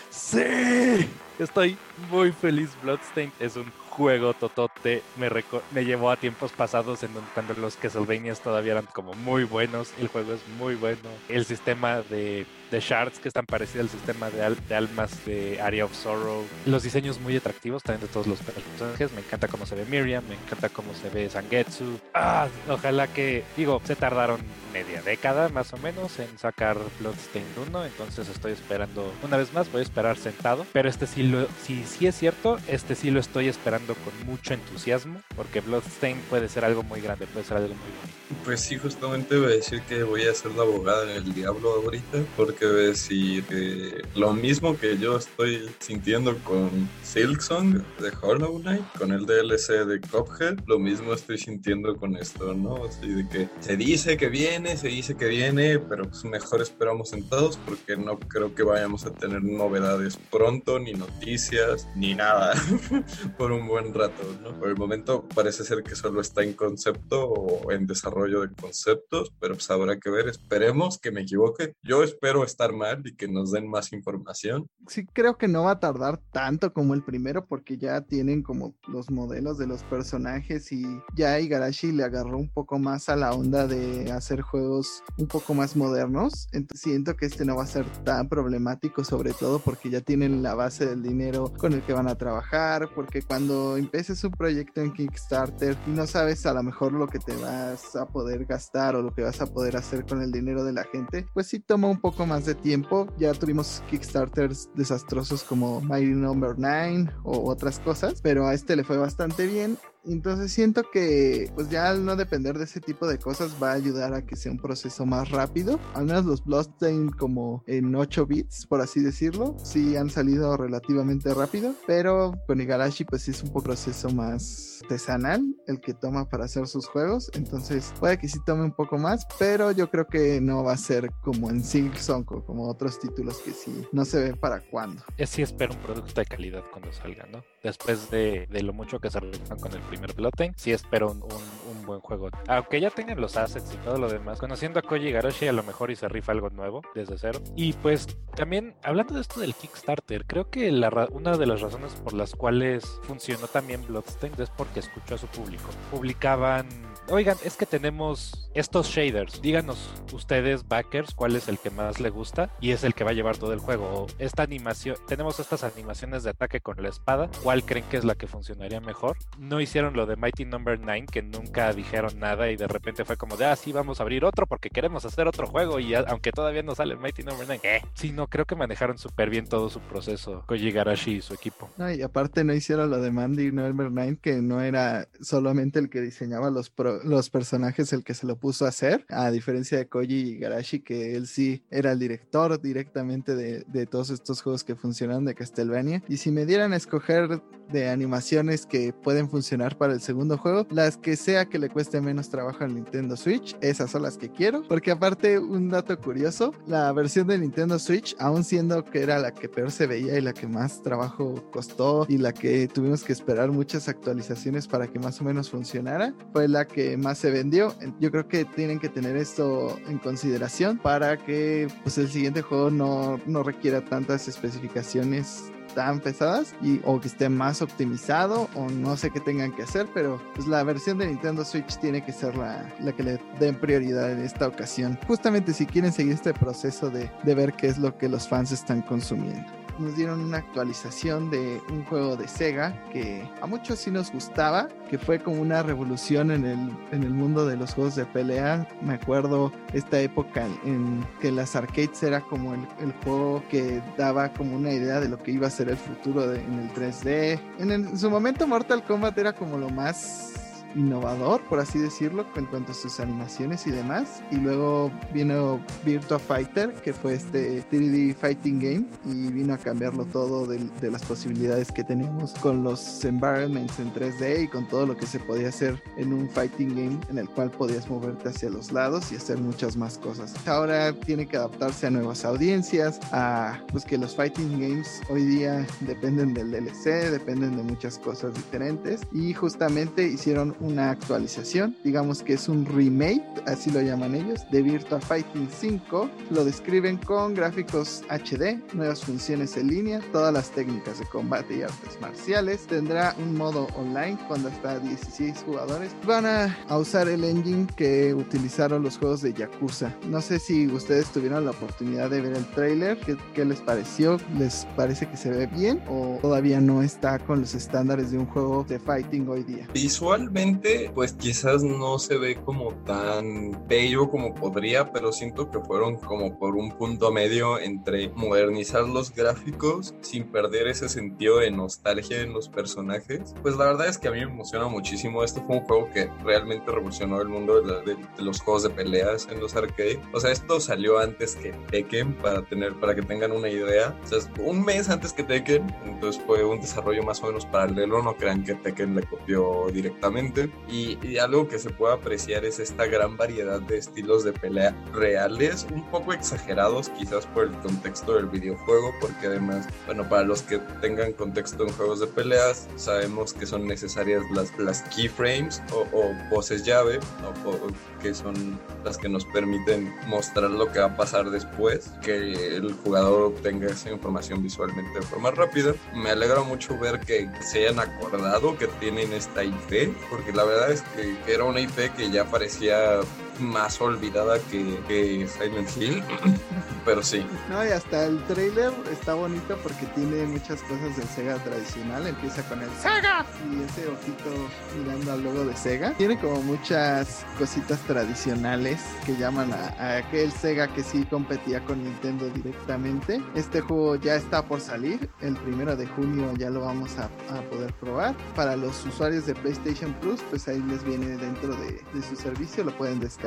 D: ¡Sí! Estoy muy feliz. Bloodstained es un juego totote. Me, me llevó a tiempos pasados en donde cuando los Castlevanias todavía eran como muy buenos. El juego es muy bueno. El sistema de, de shards que es tan parecido al sistema de, almas de Area of Sorrow. Los diseños muy atractivos también de todos los personajes. Me encanta cómo se ve Miriam. Me encanta cómo se ve Sangetsu. Ah, ojalá que, digo, se tardaron media década más o menos en sacar Bloodstained 1. Entonces estoy esperando, una vez más, voy a esperar sentado. Pero este sí, lo, sí, sí es cierto, este sí lo estoy esperando con mucho entusiasmo, porque Bloodstain puede ser algo muy grande, puede ser algo muy bonito.
A: Pues sí, justamente voy a decir que voy a ser la abogada del diablo ahorita, porque voy a decir que lo mismo que yo estoy sintiendo con Silksong de Hollow Knight, con el DLC de Cuphead, lo mismo estoy sintiendo con esto, ¿no? Así de que se dice que viene, se dice que viene, pero pues mejor esperamos sentados porque no creo que vayamos a tener novedades pronto, ni noticias, ni nada, por un buen rato, ¿no? Por el momento parece ser que solo está en concepto o en desarrollo de conceptos, pero pues habrá que ver, esperemos que me equivoque. Yo espero estar mal y que nos den más información.
B: Sí, creo que no va a tardar tanto como el primero porque ya tienen como los modelos de los personajes y ya Igarashi le agarró un poco más a la onda de hacer juegos un poco más modernos. Entonces siento que este no va a ser tan problemático, sobre todo porque ya tienen la base del dinero con el que van a trabajar, porque cuando empieces un proyecto en Kickstarter y no sabes a lo mejor lo que te vas a poder gastar o lo que vas a poder hacer con el dinero de la gente, pues sí toma un poco más de tiempo. Ya tuvimos Kickstarters desastrosos como Mighty Number 9 o otras cosas, pero a este le fue bastante bien entonces siento que pues ya al no depender de ese tipo de cosas va a ayudar a que sea un proceso más rápido. Al menos los Bloodstained como en 8 bits, por así decirlo, sí han salido relativamente rápido, pero con Igarashi pues sí es un proceso más artesanal el que toma para hacer sus juegos, entonces puede que sí tome un poco más, pero yo creo que no va a ser como en Silksong o como otros títulos que sí no se ve para cuándo.
D: Sí espero un producto de calidad cuando salga, ¿no? Después de, de lo mucho que se realizan con el primer Bloodstained, sí espero un, un, buen juego. Aunque ya tengan los assets y todo lo demás, conociendo a Koji Garoshi a lo mejor y se rifa algo nuevo desde cero. Y pues también, hablando de esto del Kickstarter, creo que la, una de las razones por las cuales funcionó también Bloodstained es porque escuchó a su público. Publicaban oigan, es que tenemos estos shaders. Díganos ustedes, backers, cuál es el que más le gusta y es el que va a llevar todo el juego. Esta animación, tenemos estas animaciones de ataque con la espada. ¿Cuál creen que es la que funcionaría mejor? No hicieron lo de Mighty Number no. 9, que nunca dijeron nada y de repente fue como de, ah, sí, vamos a abrir otro porque queremos hacer otro juego y aunque todavía no sale Mighty Number no. 9, ¿eh? Sí, no, creo que manejaron súper bien todo su proceso Koji Garashi y su equipo.
B: No, y aparte no hicieron lo de Mighty Number 9, que no era solamente el que diseñaba los, los personajes el que se lo puso a hacer, a diferencia de Koji Garashi, que él sí era el director directamente de, de todos estos juegos que funcionan de Castlevania. Y si me dieran a escoger de animaciones que pueden funcionar para el segundo juego, las que sea que le cueste menos trabajo al Nintendo Switch, esas son las que quiero, porque aparte un dato curioso, la versión de Nintendo Switch, aún siendo que era la que peor se veía y la que más trabajo costó y la que tuvimos que esperar muchas actualizaciones para que más o menos funcionara, fue la que más se vendió. Yo creo que tienen que tener esto en consideración para que pues, el siguiente juego no, no requiera tantas especificaciones tan pesadas y o que esté más optimizado o no sé qué tengan que hacer, pero pues la versión de Nintendo Switch tiene que ser la, la que le den prioridad en esta ocasión. Justamente si quieren seguir este proceso de, de ver qué es lo que los fans están consumiendo. Nos dieron una actualización de un juego de Sega que a muchos sí nos gustaba, que fue como una revolución en el, en el mundo de los juegos de pelea. Me acuerdo esta época en que las arcades era como el, el juego que daba como una idea de lo que iba a ser el futuro de, en el 3D. En, en su momento Mortal Kombat era como lo más innovador, por así decirlo, en cuanto a sus animaciones y demás. Y luego vino Virtua Fighter, que fue este 3D Fighting Game, y vino a cambiarlo todo de, de las posibilidades que teníamos con los environments en 3D y con todo lo que se podía hacer en un fighting game en el cual podías moverte hacia los lados y hacer muchas más cosas. Ahora tiene que adaptarse a nuevas audiencias, a pues que los fighting games hoy día dependen del DLC, dependen de muchas cosas diferentes y justamente hicieron una actualización, digamos que es un remake, así lo llaman ellos, de Virtua Fighting 5. Lo describen con gráficos HD, nuevas funciones en línea, todas las técnicas de combate y artes marciales. Tendrá un modo online con hasta 16 jugadores. Van a, a usar el engine que utilizaron los juegos de Yakuza. No sé si ustedes tuvieron la oportunidad de ver el trailer, ¿qué, qué les pareció? ¿Les parece que se ve bien o todavía no está con los estándares de un juego de fighting hoy día?
A: Visualmente, pues quizás no se ve como tan bello como podría, pero siento que fueron como por un punto medio entre modernizar los gráficos sin perder ese sentido de nostalgia en los personajes. Pues la verdad es que a mí me emociona muchísimo. Este fue un juego que realmente revolucionó el mundo de, los juegos de peleas en los arcade. O sea, esto salió antes que Tekken para tener, para que tengan una idea. O sea, un mes antes que Tekken, entonces fue un desarrollo más o menos paralelo. No crean que Tekken le copió directamente. Y, y algo que se puede apreciar es esta gran variedad de estilos de pelea reales, un poco exagerados quizás por el contexto del videojuego, porque además, bueno, para los que tengan contexto en juegos de peleas, sabemos que son necesarias las, las keyframes o, o poses llave, o, o- que son las que nos permiten mostrar lo que va a pasar después, que el jugador obtenga esa información visualmente de forma rápida. Me alegra mucho ver que se hayan acordado que tienen esta IP, porque la verdad es que era una IP que ya parecía más olvidada que, que Silent Hill, pero sí.
B: No, y hasta el trailer está bonito porque tiene muchas cosas del Sega tradicional. Empieza con el Sega y ese ojito mirando al logo de Sega. Tiene como muchas cositas tradicionales que llaman a, a aquel Sega que sí competía con Nintendo directamente. Este juego ya está por salir. El primero de junio ya lo vamos a, a poder probar. Para los usuarios de PlayStation Plus, pues ahí les viene dentro de, de su servicio. Lo pueden descargar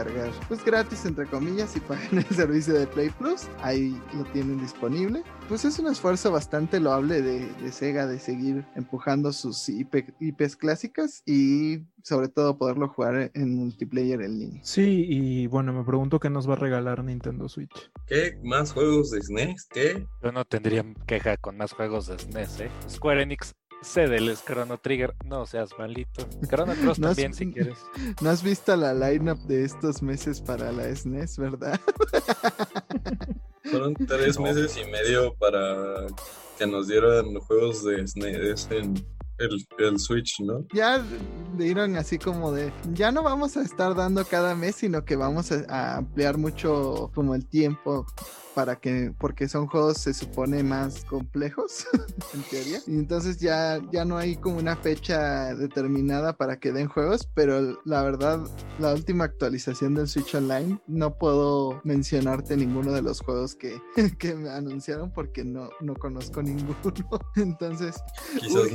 B: pues gratis entre comillas y pagan el servicio de Play Plus. Ahí lo tienen disponible. Pues es un esfuerzo bastante loable de, de Sega de seguir empujando sus IP IPs clásicas y sobre todo poderlo jugar en multiplayer en línea.
C: Sí, y bueno, me pregunto qué nos va a regalar Nintendo Switch.
A: ¿Qué? ¿Más juegos de SNES? ¿Qué?
D: Yo no tendría queja con más juegos de SNES, ¿eh? Square Enix, cédeles Chrono Trigger, no seas malito. Chrono Cross
B: No
D: también, si quieres.
B: No has visto la lineup de estos meses para la SNES, ¿verdad?
A: Fueron tres
D: No.
A: meses y medio para que nos dieran juegos de SNES en el, el Switch, ¿no?
B: Ya dieron así como de, ya no vamos a estar dando cada mes, sino que vamos a, a ampliar mucho como el tiempo para que, porque son juegos se supone más complejos, en teoría. Y entonces ya, ya no hay como una fecha determinada para que den juegos, pero la verdad, la última actualización del Switch Online, no puedo mencionarte ninguno de los juegos que, que me anunciaron porque no, no conozco ninguno. Entonces,
A: Quizás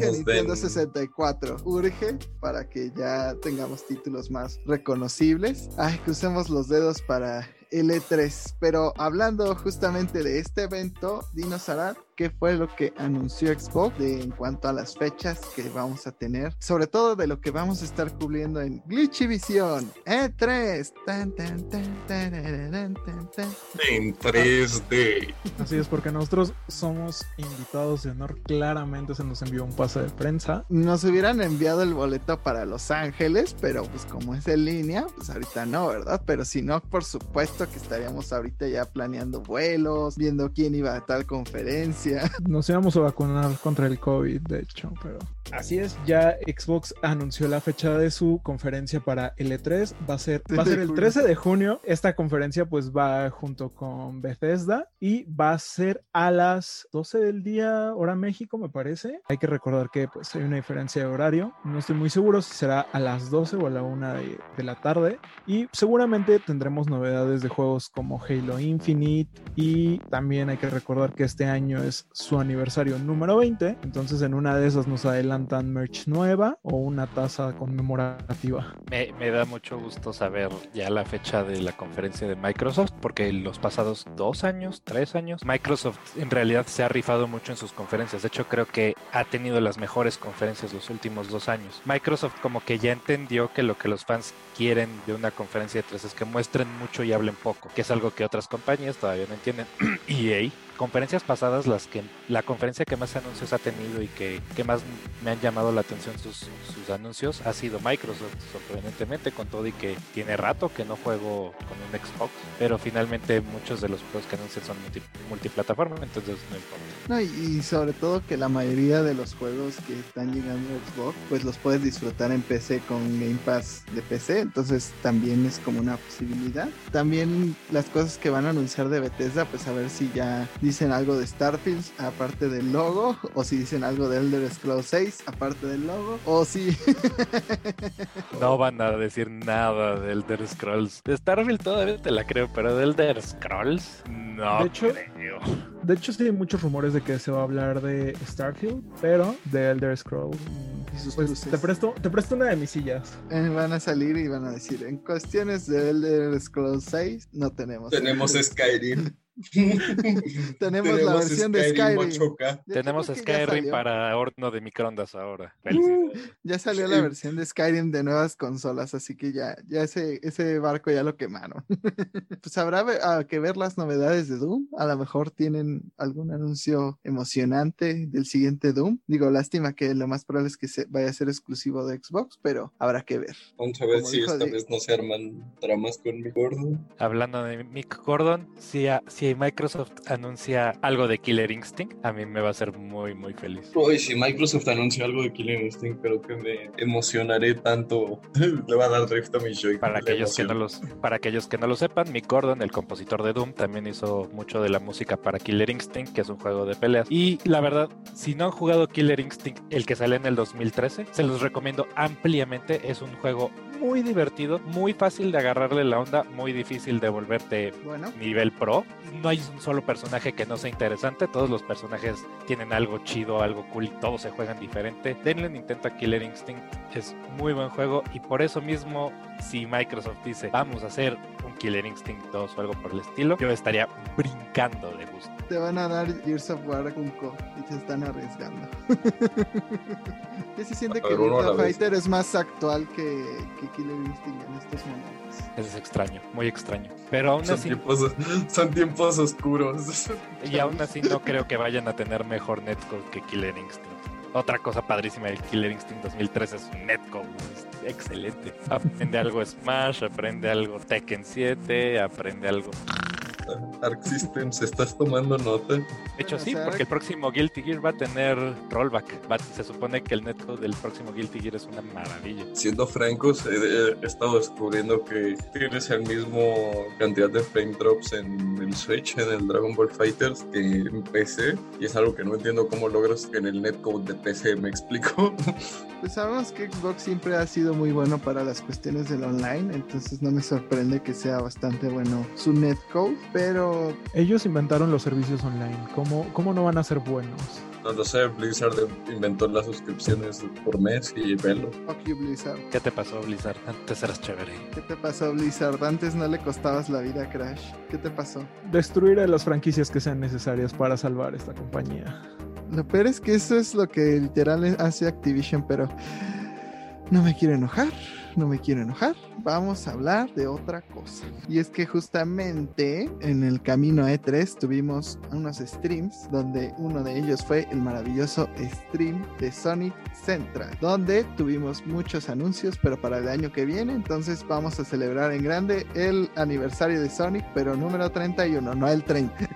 B: Nintendo
A: den
B: 64. Urge para que ya tengamos títulos más reconocibles. Ay, crucemos los dedos para el E3. Pero hablando justamente de este evento, dinos Arad, ¿qué fue lo que anunció Xbox de, en cuanto a las fechas que vamos a tener? Sobre todo de lo que vamos a estar cubriendo en Glitchivisión E3. Tan, tan, tan, tarararán, tan, tan.
A: en 3D.
C: Así es, porque nosotros somos invitados de honor. Claramente se nos envió un pase de prensa.
B: Nos hubieran enviado el boleto para Los Ángeles, pero pues como es en línea, pues ahorita no, ¿verdad? Pero si no, por supuesto que estaríamos ahorita ya planeando vuelos, viendo quién iba a tal conferencia
C: Nos íbamos a vacunar contra el COVID, de hecho, pero así es. Ya Xbox anunció la fecha de su conferencia para el E3. Va a ser, va a ser el 13 de junio. Esta conferencia pues va junto con Bethesda y va a ser a las 12 del día, hora México, me parece. Hay que recordar que pues hay una diferencia de horario. No estoy muy seguro si será a las 12 o a la 1 de, de la tarde. Y seguramente tendremos novedades de juegos como Halo Infinite y también hay que recordar que este año es su aniversario número 20. Entonces en una de esas nos adelantan merch nueva o una taza conmemorativa.
D: Me, da mucho gusto saber ya la fecha de la conferencia de Microsoft porque los pasados dos años, tres años, Microsoft en realidad se ha rifado mucho en sus conferencias. De hecho creo que ha tenido las mejores conferencias los últimos dos años. Microsoft como que ya entendió que lo que los fans quieren de una conferencia de tres es que muestren mucho y hablen poco, que es algo que otras compañías todavía no entienden. EA conferencias pasadas, las que la conferencia que más anuncios ha tenido y que, que más me han llamado la atención sus, sus, anuncios ha sido Microsoft, sorprendentemente, con todo y que tiene rato que no juego con un Xbox, pero finalmente muchos de los juegos que anuncian son multi, multiplataforma, entonces no importa.
B: No, y, sobre todo que la mayoría de los juegos que están llegando a Xbox, pues los puedes disfrutar en PC con Game Pass de PC, entonces también es como una posibilidad. También las cosas que van a anunciar de Bethesda, pues a ver si ya dicen algo de Starfield aparte del logo, o si dicen algo de Elder Scrolls 6 aparte del logo, o si...
D: no van a decir nada de Elder Scrolls. De Starfield todavía te la creo, pero de Elder Scrolls no
C: de hecho,
D: creo.
C: De hecho, sí hay muchos rumores de que se va a hablar de Starfield, pero de Elder Scrolls. Pues te presto, te presto una de mis sillas.
B: Eh, van a salir y van a decir, en cuestiones de Elder Scrolls 6 no tenemos.
A: Tenemos Skyrim.
B: Tenemos, Tenemos, la versión Skyrim de Skyrim.
D: Tenemos Skyrim para horno de microondas ahora.
B: Uh, ya salió la versión de Skyrim de nuevas consolas, así que ya, ya ese, ese barco ya lo quemaron. pues habrá que ver las novedades de Doom. A lo mejor tienen algún anuncio emocionante del siguiente Doom. Digo, lástima que lo más probable es que se vaya a ser exclusivo de Xbox, pero habrá que ver.
A: Vamos a ver Como si esta de... vez no se arman tramas con Mick Gordon.
D: Hablando de Mick Gordon, si, a, si Microsoft anuncia algo de Killer Instinct, a mí me va a hacer muy, muy feliz.
A: Uy, si Microsoft anuncia algo de Killer Instinct, creo que me emocionaré tanto. Le va a dar drift a mi joy.
D: Para aquellos, que no los, para aquellos que no lo sepan, Mick Gordon, el compositor de Doom, también hizo mucho de la música para Killer Instinct, que es un juego de peleas. Y la verdad, si no han jugado Killer Instinct, el que sale en el 2013, se los recomiendo ampliamente. Es un juego muy divertido, muy fácil de agarrarle la onda, muy difícil de volverte
B: bueno.
D: nivel pro. No hay un solo personaje que no sea interesante, todos los personajes tienen algo chido, algo cool todos se juegan diferente. Denle un intento a Killer Instinct, es muy buen juego y por eso mismo si Microsoft dice vamos a hacer un Killer Instinct 2 o algo por el estilo, yo estaría brincando de gusto.
B: Te van a dar Gears of War con Co y te están arriesgando. ¿Qué se siente que Virtua Fighter es más actual que, que Killer Instinct en estos momentos?
D: Eso es extraño, muy extraño. Pero aún
A: son
D: así.
A: Tiempos, son tiempos oscuros.
D: Y aún así no creo que vayan a tener mejor netcode que Killer Instinct. Otra cosa padrísima del Killer Instinct 2003 es un netcode. Es excelente. Aprende algo Smash, aprende algo Tekken 7, aprende algo.
A: Arc Systems, ¿estás tomando nota?
D: De hecho, sí, porque el próximo Guilty Gear va a tener rollback. Va, se supone que el netcode del próximo Guilty Gear es una maravilla.
A: Siendo francos, he, he, estado descubriendo que tienes el mismo cantidad de frame drops en el Switch, en el Dragon Ball Fighters, que en PC. Y es algo que no entiendo cómo logras en el netcode de PC, ¿me explico?
B: Pues sabemos que Xbox siempre ha sido muy bueno para las cuestiones del online, entonces no me sorprende que sea bastante bueno su netcode, pero...
C: Ellos inventaron los servicios online, ¿cómo, cómo no van a ser buenos?
A: No lo sé, Blizzard inventó las suscripciones por mes y velo.
B: Fuck you, Blizzard.
D: ¿Qué te pasó, Blizzard? Antes eras chévere.
B: ¿Qué te pasó, Blizzard? Antes no le costabas la vida a Crash. ¿Qué te pasó?
C: Destruir a las franquicias que sean necesarias para salvar esta compañía.
B: Lo peor es que eso es lo que literal hace Activision, pero no me quiero enojar, no me quiero enojar. Vamos a hablar de otra cosa. Y es que justamente en el camino a E3 tuvimos unos streams donde uno de ellos fue el maravilloso stream de Sonic Central, donde tuvimos muchos anuncios, pero para el año que viene, entonces vamos a celebrar en grande el aniversario de Sonic, pero número 31, no el 30.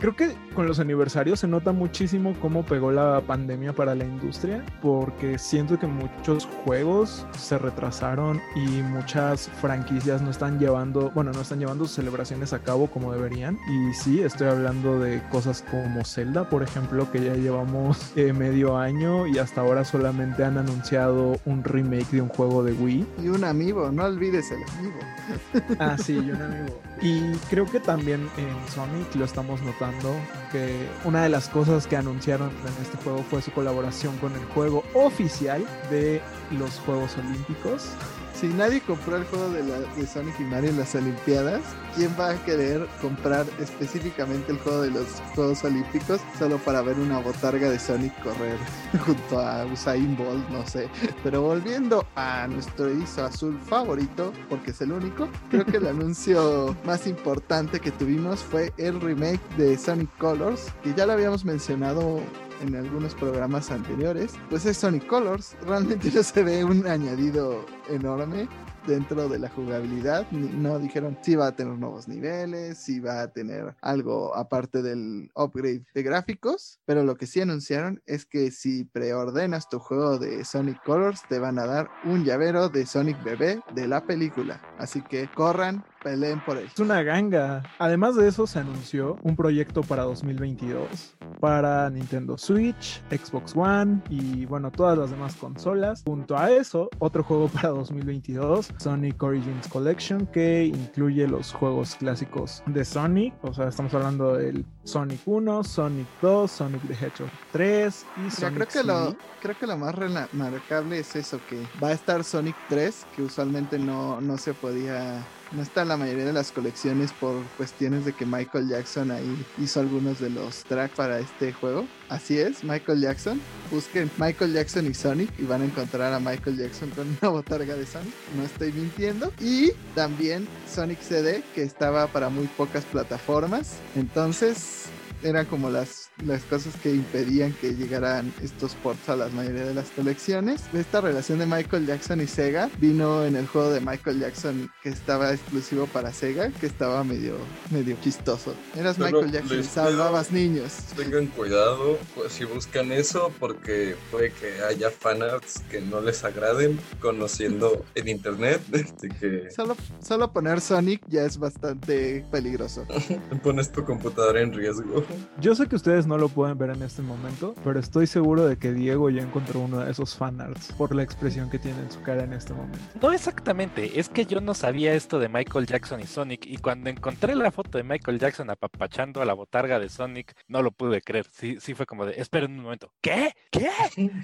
C: Creo que con los aniversarios se nota muchísimo cómo pegó la pandemia para la industria, porque siento que muchos juegos se retrasaron y muchas franquicias no están llevando, bueno, no están llevando celebraciones a cabo como deberían. Y sí, estoy hablando de cosas como Zelda, por ejemplo, que ya llevamos eh, medio año y hasta ahora solamente han anunciado un remake de un juego de Wii.
B: Y un amigo, no olvides el amigo.
C: Ah, sí, y un amigo. Y creo que también en Sonic lo estamos notando, que una de las cosas que anunciaron en este juego fue su colaboración con el juego oficial de los Juegos Olímpicos.
B: Si nadie compró el juego de, la, de Sonic y Mario en las Olimpiadas, ¿quién va a querer comprar específicamente el juego de los Juegos Olímpicos solo para ver una botarga de Sonic correr junto a Usain Bolt? No sé. Pero volviendo a nuestro erizo azul favorito, porque es el único, creo que el anuncio más importante que tuvimos fue el remake de Sonic Colors, que ya lo habíamos mencionado en algunos programas anteriores, pues es Sonic Colors. Realmente no se ve un añadido enorme dentro de la jugabilidad. No dijeron si va a tener nuevos niveles, si va a tener algo aparte del upgrade de gráficos, pero lo que sí anunciaron es que si preordenas tu juego de Sonic Colors te van a dar un llavero de Sonic Bebé de la película. Así que corran, peleen por él.
C: Es una ganga. Además de eso, se anunció un proyecto para 2022 para Nintendo Switch, Xbox One y bueno, todas las demás consolas. Junto a eso, otro juego para 2022, Sonic Origins Collection, que incluye los juegos clásicos de Sonic. O sea, estamos hablando del Sonic 1, Sonic 2, Sonic the Hedgehog 3 y Sonic
B: creo que lo creo que lo más remarcable es eso que va a estar Sonic 3 que usualmente no, no se podía no está en la mayoría de las colecciones por cuestiones de que Michael Jackson ahí hizo algunos de los tracks para este juego. Así es, Michael Jackson. Busquen Michael Jackson y Sonic y van a encontrar a Michael Jackson con una botarga de Sonic. No estoy mintiendo. Y también Sonic CD que estaba para muy pocas plataformas. Entonces eran como las, las cosas que impedían que llegaran estos ports a la mayoría de las colecciones. Esta relación de Michael Jackson y Sega vino en el juego de Michael Jackson que estaba exclusivo para Sega, que estaba medio, medio chistoso. Eras
A: Pero
B: Michael Jackson y salvabas
A: pido-
B: niños.
A: Tengan cuidado pues, si buscan eso porque puede que haya fanarts que no les agraden conociendo en internet de que
B: Solo, solo poner Sonic ya es bastante peligroso.
A: pones tu computadora en riesgo.
C: Yo sé que ustedes no lo pueden ver en este momento, pero estoy seguro de que Diego ya encontró uno de esos fanarts por la expresión que tiene en su cara en este momento.
D: No exactamente, es que yo no sabía esto de Michael Jackson y Sonic y cuando encontré la foto de Michael Jackson apapachando a la botarga de Sonic, no lo pude creer. Sí, sí fue como de, esperen un momento, ¿qué? ¿Qué?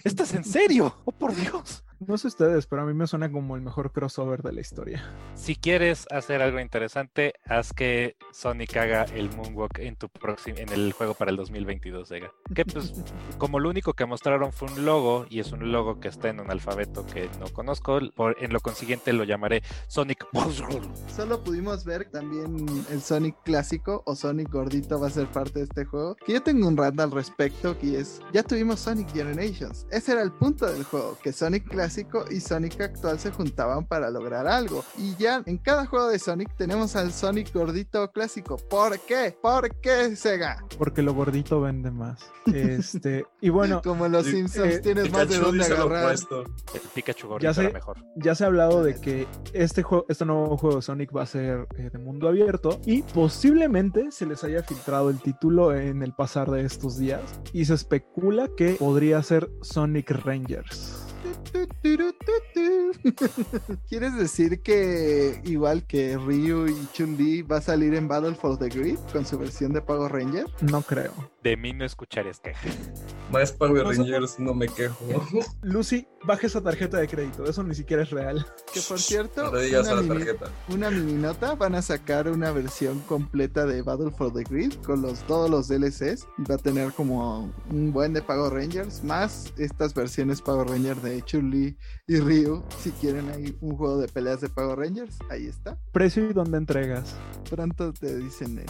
D: ¿Esto es en serio? ¡Oh, por Dios!
C: No sé ustedes, pero a mí me suena como el mejor crossover de la historia.
D: Si quieres hacer algo interesante, haz que Sonic haga el moonwalk en tu próximo en el juego para el 2022, Sega. Que pues como lo único que mostraron fue un logo y es un logo que está en un alfabeto que no conozco, por, en lo consiguiente lo llamaré Sonic
B: Solo pudimos ver también el Sonic clásico o Sonic gordito va a ser parte de este juego. Que yo tengo un rant al respecto que es, ya tuvimos Sonic Generations. Ese era el punto del juego, que Sonic clásico y Sonic actual se juntaban para lograr algo. Y ya en cada juego de Sonic tenemos al Sonic gordito clásico. ¿Por qué? ¿Por qué Sega?
C: Porque lo gordito vende más. Este, y bueno,
B: Como en los Simpsons
C: eh,
B: tienes más de dónde agarrar.
D: El Pikachu
C: Ya
D: era mejor.
C: ya se ha hablado de que este juego, este nuevo juego de Sonic va a ser eh, de mundo abierto y posiblemente se les haya filtrado el título en el pasar de estos días y se especula que podría ser Sonic Rangers.
B: ¿Quieres decir que igual que Ryu y Chun-Li va a salir en Battle for the Grid con su versión de Power Ranger?
C: No creo.
D: De mí no escucharías queja.
A: Más Power Rangers, no me quejo.
C: Lucy, baja esa tarjeta de crédito, eso ni siquiera es real.
B: Que por cierto,
A: No a
B: una,
A: la
B: mini,
A: tarjeta.
B: una mini nota, van a sacar una versión completa de Battle for the Grid con los, todos los DLCs. Va a tener como un buen de Power Rangers, más estas versiones Power Ranger de Chun-Li y Ryu. Si quieren ahí un juego de peleas de Power Rangers, ahí está.
C: Precio y dónde entregas.
B: Pronto te dicen.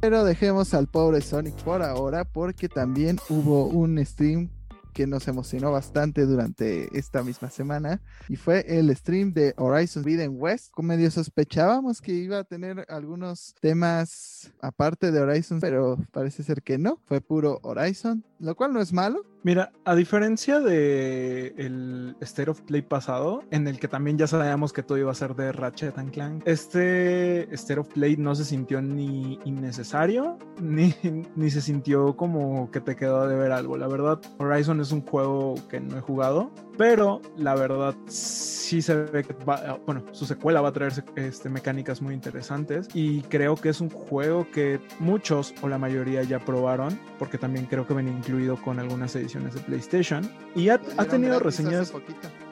B: Pero dejemos al pobre Sonic por ahora porque también hubo un stream que nos emocionó bastante durante esta misma semana y fue el stream de Horizon Forbidden West. Como medio sospechábamos que iba a tener algunos temas aparte de Horizon, pero parece ser que no, fue puro Horizon, lo cual no es malo,
C: Mira, a diferencia de el State of Play pasado, en el que también ya sabíamos que todo iba a ser de Ratchet and Clank, este State of Play no se sintió ni innecesario, ni, ni se sintió como que te quedó de ver algo. La verdad, Horizon es un juego que no he jugado, pero la verdad sí se ve que va, bueno, su secuela va a traer este, mecánicas muy interesantes y creo que es un juego que muchos o la mayoría ya probaron, porque también creo que venía incluido con algunas ediciones de PlayStation y ha, ha tenido reseñas.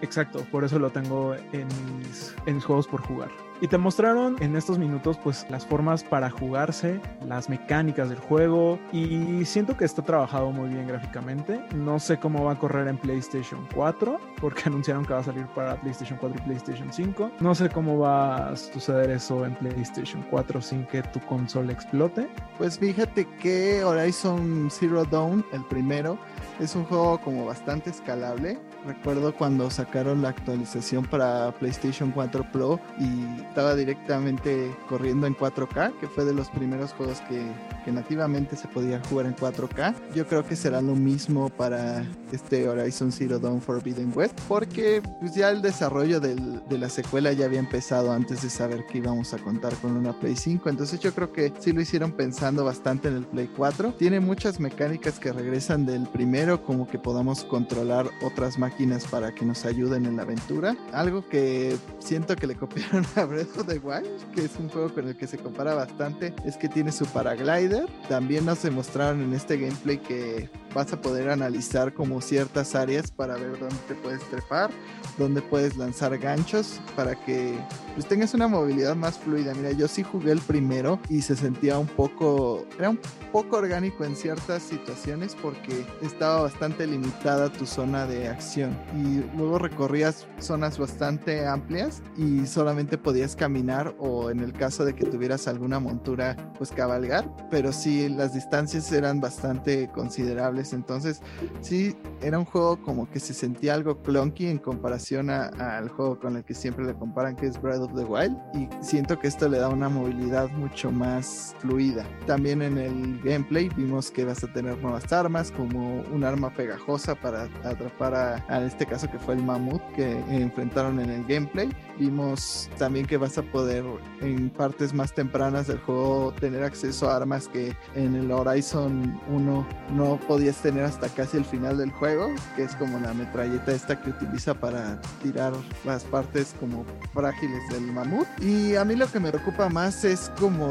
C: Exacto, por eso lo tengo en mis, en mis juegos por jugar. Y te mostraron en estos minutos pues las formas para jugarse, las mecánicas del juego y siento que está trabajado muy bien gráficamente. No sé cómo va a correr en PlayStation 4 porque anunciaron que va a salir para PlayStation 4 y PlayStation 5. No sé cómo va a suceder eso en PlayStation 4 sin que tu consola explote.
B: Pues fíjate que Horizon Zero Dawn, el primero, es un juego como bastante escalable. Recuerdo cuando sacaron la actualización para PlayStation 4 Pro y estaba directamente corriendo en 4K, que fue de los primeros juegos que, que nativamente se podía jugar en 4K. Yo creo que será lo mismo para este Horizon Zero Dawn Forbidden West, porque pues ya el desarrollo de la secuela ya había empezado antes de saber que íbamos a contar con una Play 5. Entonces yo creo que sí lo hicieron pensando bastante en el Play 4. Tiene muchas mecánicas que regresan del primero, como que podamos controlar otras máquinas para que nos ayuden en la aventura. Algo que siento que le copiaron a Breath of the Wild, que es un juego con el que se compara bastante, es que tiene su paraglider. También nos demostraron en este gameplay que vas a poder analizar como ciertas áreas para ver dónde te puedes trepar, dónde puedes lanzar ganchos para que pues, tengas una movilidad más fluida. Mira, yo sí jugué el primero y se sentía un poco, era un poco orgánico en ciertas situaciones porque estaba bastante limitada tu zona de acción y luego recorrías zonas bastante amplias y solamente podías caminar o en el caso de que tuvieras alguna montura pues cabalgar, pero sí las distancias eran bastante considerables, entonces sí era un juego como que se sentía algo clunky en comparación al juego con el que siempre le comparan que es Breath of the Wild y siento que esto le da una movilidad mucho más fluida. También en el gameplay vimos que vas a tener nuevas armas como un arma pegajosa para atrapar a, a este caso que fue el mamut que enfrentaron en el gameplay. Vimos también que vas a poder en partes más tempranas del juego tener acceso a armas que en el Horizon 1 no podías tener hasta casi el final del juego, que es como la metralleta esta que utiliza para tirar las partes como frágiles del mamut. Y a mí lo que me preocupa más es como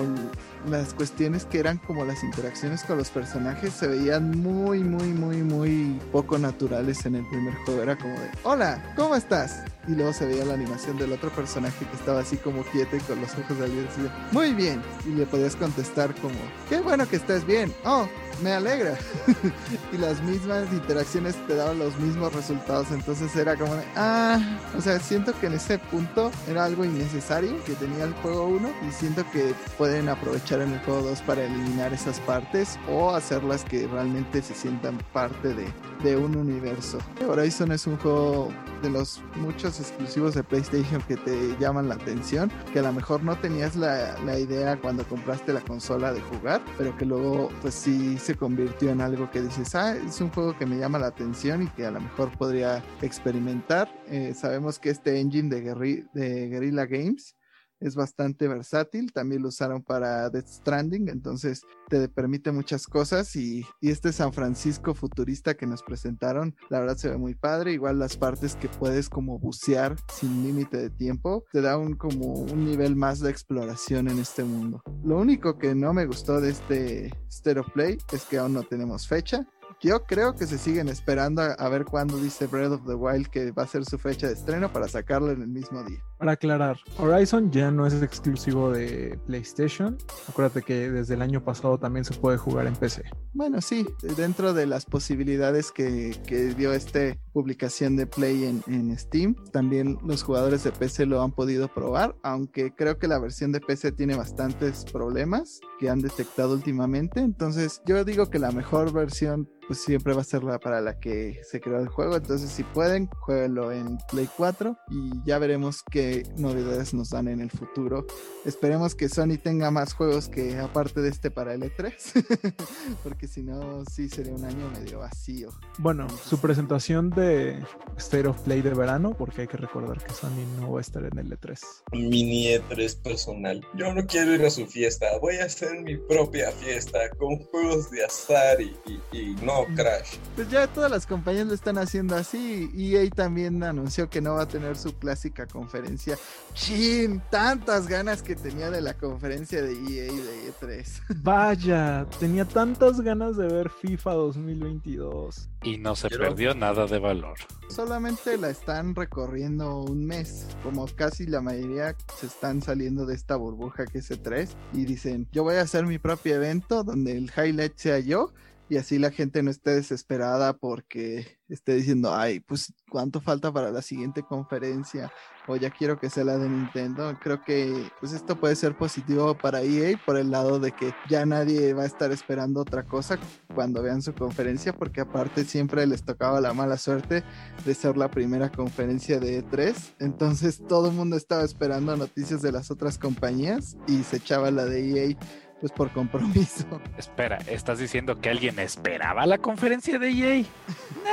B: las cuestiones que eran como las interacciones con los personajes se veían muy, muy, muy, muy poco naturales en el primer juego. Era como de, hola, ¿cómo estás? Y luego se veía la animación del otro personaje que estaba así como quieto y con los ojos así, muy bien. Y le podías contestar como, qué bueno que estés bien. Oh, me alegra. y las mismas interacciones te daban los mismos resultados. Entonces era como ah, o sea, siento que en ese punto era algo innecesario que tenía el juego 1 y siento que pueden aprovechar en el juego 2 para eliminar esas partes o hacerlas que realmente se sientan parte de, de un universo. Horizon es un juego de los muchos exclusivos de PlayStation que te llaman la atención, que a lo mejor no tenías la, la idea cuando compraste la consola de jugar, pero que luego pues sí se convirtió en algo que dices, ah, es un juego que me llama la atención y que a lo mejor podría experimentar. Eh, sabemos que este engine de, Guerri de Guerrilla Games es bastante versátil, también lo usaron para Death Stranding, entonces te permite muchas cosas y, y, este San Francisco futurista que nos presentaron, la verdad se ve muy padre, igual las partes que puedes como bucear sin límite de tiempo, te da un como un nivel más de exploración en este mundo. Lo único que no me gustó de este Stereo Play es que aún no tenemos fecha, yo creo que se siguen esperando a, a, ver cuándo dice Breath of the Wild que va a ser su fecha de estreno para sacarlo en el mismo día.
C: Para aclarar, Horizon ya no es exclusivo de PlayStation. Acuérdate que desde el año pasado también se puede jugar en PC.
B: Bueno, sí, dentro de las posibilidades que, que dio esta publicación de Play en, en, Steam, también los jugadores de PC lo han podido probar, aunque creo que la versión de PC tiene bastantes problemas que han detectado últimamente. Entonces, yo digo que la mejor versión pues siempre va a ser la para la que se creó el juego. Entonces, si pueden, jueguenlo en Play 4 y ya veremos qué novedades nos dan en el futuro. Esperemos que Sony tenga más juegos que aparte de este para el E3, porque si no, sí sería un año medio vacío.
C: Bueno, su presentación de State of Play de verano, porque hay que recordar que Sony no va a estar en el E3.
A: Mini E3 personal. Yo no quiero ir a su fiesta, voy a hacer mi propia fiesta con juegos de azar y, y no Crash.
B: Pues ya todas las compañías lo están haciendo así. EA también anunció que no va a tener su clásica conferencia. Chin, tantas ganas que tenía de la conferencia de EA de E3.
C: Vaya, tenía tantas ganas de ver FIFA 2022.
D: Y no se perdió nada de valor.
B: Solamente la están recorriendo un mes, como casi la mayoría se están saliendo de esta burbuja que es E3 y dicen, yo voy a hacer mi propio evento donde el highlight sea yo y así la gente no esté desesperada porque esté diciendo, ay, pues cuánto falta para la siguiente conferencia o ya quiero que sea la de Nintendo. Creo que pues esto puede ser positivo para EA por el lado de que ya nadie va a estar esperando otra cosa cuando vean su conferencia porque aparte siempre les tocaba la mala suerte de ser la primera conferencia de E3. Entonces todo el mundo estaba esperando noticias de las otras compañías y se echaba la de EA pues por compromiso.
D: Espera, ¿estás diciendo que alguien esperaba la conferencia de EA?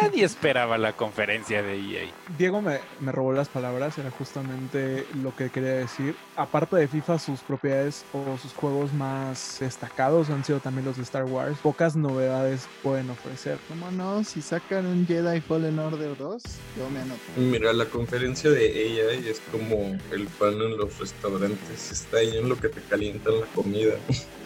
D: Nadie esperaba la conferencia de EA.
C: Diego me, me, robó las palabras, era justamente lo que quería decir. Aparte de FIFA, sus propiedades o sus juegos más destacados han sido también los de Star Wars. Pocas novedades pueden ofrecer.
B: ¿Cómo no? Si sacan un Jedi Fallen Order 2, yo me anoto.
A: Mira, la conferencia de EA es como el pan en los restaurantes. Está ahí en lo que te calientan la comida.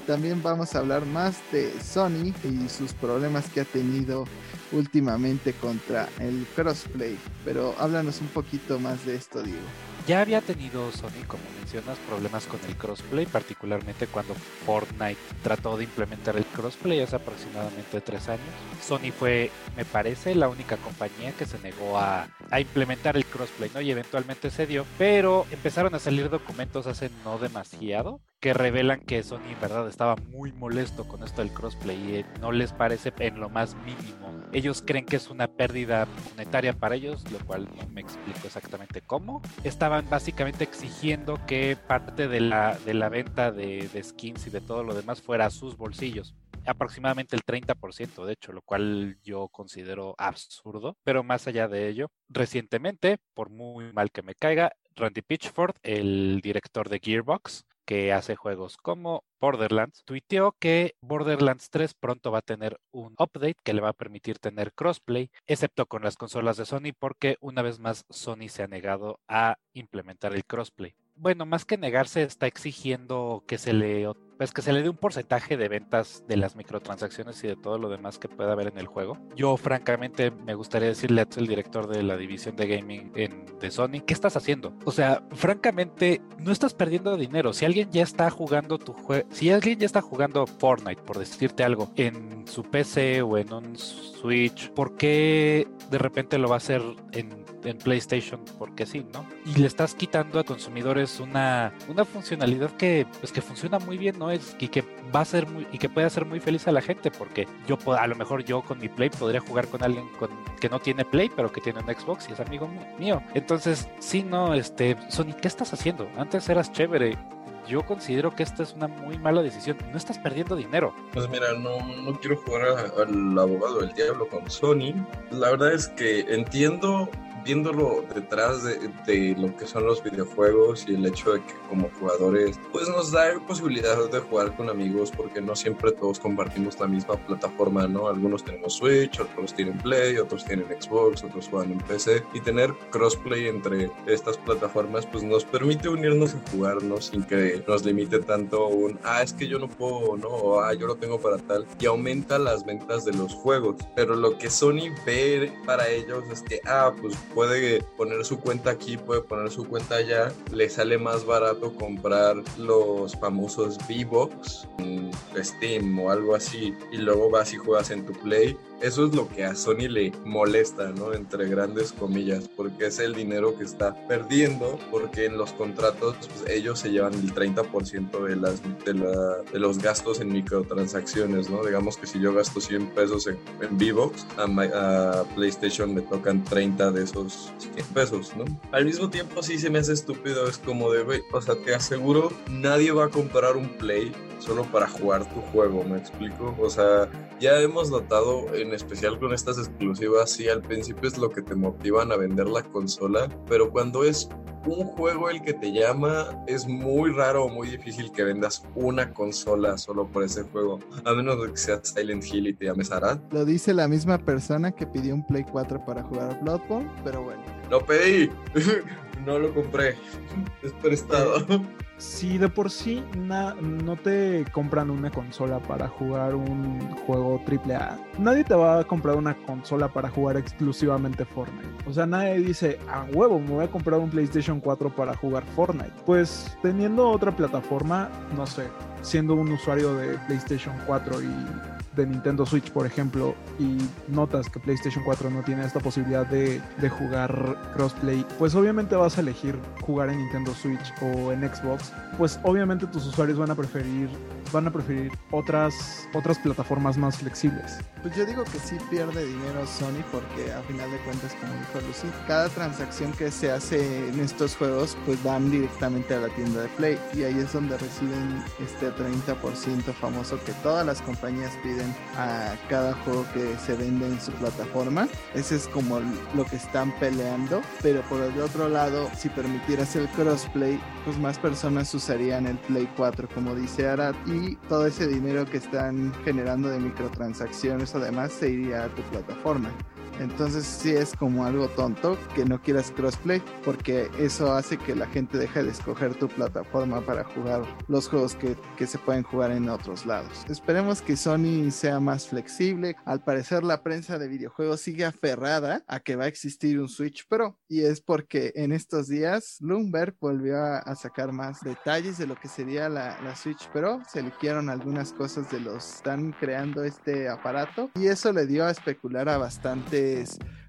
B: También vamos a hablar más de Sony y sus problemas que ha tenido últimamente contra el crossplay. Pero háblanos un poquito más de esto, Diego.
D: Ya había tenido Sony, como mencionas, problemas con el crossplay, particularmente cuando Fortnite trató de implementar el crossplay hace aproximadamente tres años. Sony fue, me parece, la única compañía que se negó a, a implementar el crossplay, ¿no? Y eventualmente se dio, pero empezaron a salir documentos hace no demasiado que revelan que Sony en verdad estaba muy molesto con esto del crossplay y eh, no les parece en lo más mínimo. Ellos creen que es una pérdida monetaria para ellos, lo cual no me explico exactamente cómo. Estaban básicamente exigiendo que parte de la, de la venta de, de skins y de todo lo demás fuera a sus bolsillos aproximadamente el 30%, de hecho, lo cual yo considero absurdo. Pero más allá de ello, recientemente, por muy mal que me caiga, Randy Pitchford, el director de Gearbox, que hace juegos como Borderlands, tuiteó que Borderlands 3 pronto va a tener un update que le va a permitir tener crossplay, excepto con las consolas de Sony, porque una vez más Sony se ha negado a implementar el crossplay. Bueno, más que negarse, está exigiendo que se le pues que se le dé un porcentaje de ventas de las microtransacciones y de todo lo demás que pueda haber en el juego. Yo francamente me gustaría decirle a el director de la división de gaming en, de Sony, ¿qué estás haciendo? O sea, francamente, no estás perdiendo dinero. Si alguien ya está jugando tu juego, si alguien ya está jugando Fortnite, por decirte algo, en su PC o en un Switch, ¿por qué de repente lo va a hacer en en PlayStation porque sí, ¿no? Y le estás quitando a consumidores una, una funcionalidad que, pues, que funciona muy bien, ¿no? Es, y que va a ser muy, y que puede hacer muy feliz a la gente porque yo a lo mejor yo con mi Play podría jugar con alguien con, que no tiene Play pero que tiene un Xbox y es amigo mío. Entonces, sí, no, este, Sony, ¿qué estás haciendo? Antes eras chévere yo considero que esta es una muy mala decisión. No estás perdiendo dinero.
A: Pues mira, no, no quiero jugar al abogado del diablo con Sony. La verdad es que entiendo viéndolo detrás de, lo que son los videojuegos y el hecho de que como jugadores pues nos da posibilidad de jugar con amigos porque no siempre todos compartimos la misma plataforma, ¿no? Algunos tenemos Switch, otros tienen Play, otros tienen Xbox, otros juegan en PC y tener crossplay entre estas plataformas pues nos permite unirnos y jugarnos sin que nos limite tanto un, ah, es que yo no puedo, ¿no? O, ah, yo lo tengo para tal y aumenta las ventas de los juegos, pero lo que Sony ve para ellos es que, ah, pues puede poner su cuenta aquí, puede poner su cuenta allá, le sale más barato comprar los famosos V-Box Steam o algo así y luego vas y juegas en tu Play eso es lo que a Sony le molesta, ¿no? Entre grandes comillas, porque es el dinero que está perdiendo, porque en los contratos pues, ellos se llevan el 30% de, las, de, la, de, los gastos en microtransacciones, ¿no? Digamos que si yo gasto 100 pesos en, en a, a, PlayStation me tocan 30 de esos 100 pesos, ¿no? Al mismo tiempo sí se me hace estúpido, es como de, güey, o sea, te aseguro, nadie va a comprar un Play solo para jugar tu juego, ¿me explico? O sea, ya hemos notado, en especial con estas exclusivas, sí, al principio es lo que te motivan a vender la consola, pero cuando es un juego el que te llama, es muy raro o muy difícil que vendas una consola solo por ese juego, a menos de que sea Silent Hill y te llames Arad.
B: Lo dice la misma persona que pidió un Play 4 para jugar Bloodborne, pero bueno.
A: Lo pedí, no lo compré, es prestado.
C: Si de por sí no te compran una consola para jugar un juego AAA, nadie te va a comprar una consola para jugar exclusivamente Fortnite. O sea, nadie dice, a huevo, me voy a comprar un PlayStation 4 para jugar Fortnite. Pues teniendo otra plataforma, no sé, siendo un usuario de PlayStation 4 y de Nintendo Switch, por ejemplo, y notas que PlayStation 4 no tiene esta posibilidad de, de, jugar crossplay, pues obviamente vas a elegir jugar en Nintendo Switch o en Xbox, pues obviamente tus usuarios van a preferir van a preferir otras otras plataformas más flexibles.
B: Pues yo digo que sí pierde dinero Sony porque a final de cuentas, como dijo Lucy, cada transacción que se hace en estos juegos pues van directamente a la tienda de Play. Y ahí es donde reciben este 30% famoso que todas las compañías piden a cada juego que se vende en su plataforma. Ese es como lo que están peleando, pero por el otro lado, si permitieras el crossplay, pues más personas usarían el Play 4 como dice Arad y todo ese dinero que están generando de microtransacciones además se iría a tu plataforma. Entonces sí es como algo tonto que no quieras crossplay porque eso hace que la gente deje de escoger tu plataforma para jugar los juegos que, que, se pueden jugar en otros lados. Esperemos que Sony sea más flexible. Al parecer la prensa de videojuegos sigue aferrada a que va a existir un Switch Pro y es porque en estos días Bloomberg volvió a, sacar más detalles de lo que sería la, Switch Pro. Se eligieron algunas cosas de los están creando este aparato y eso le dio a especular a bastante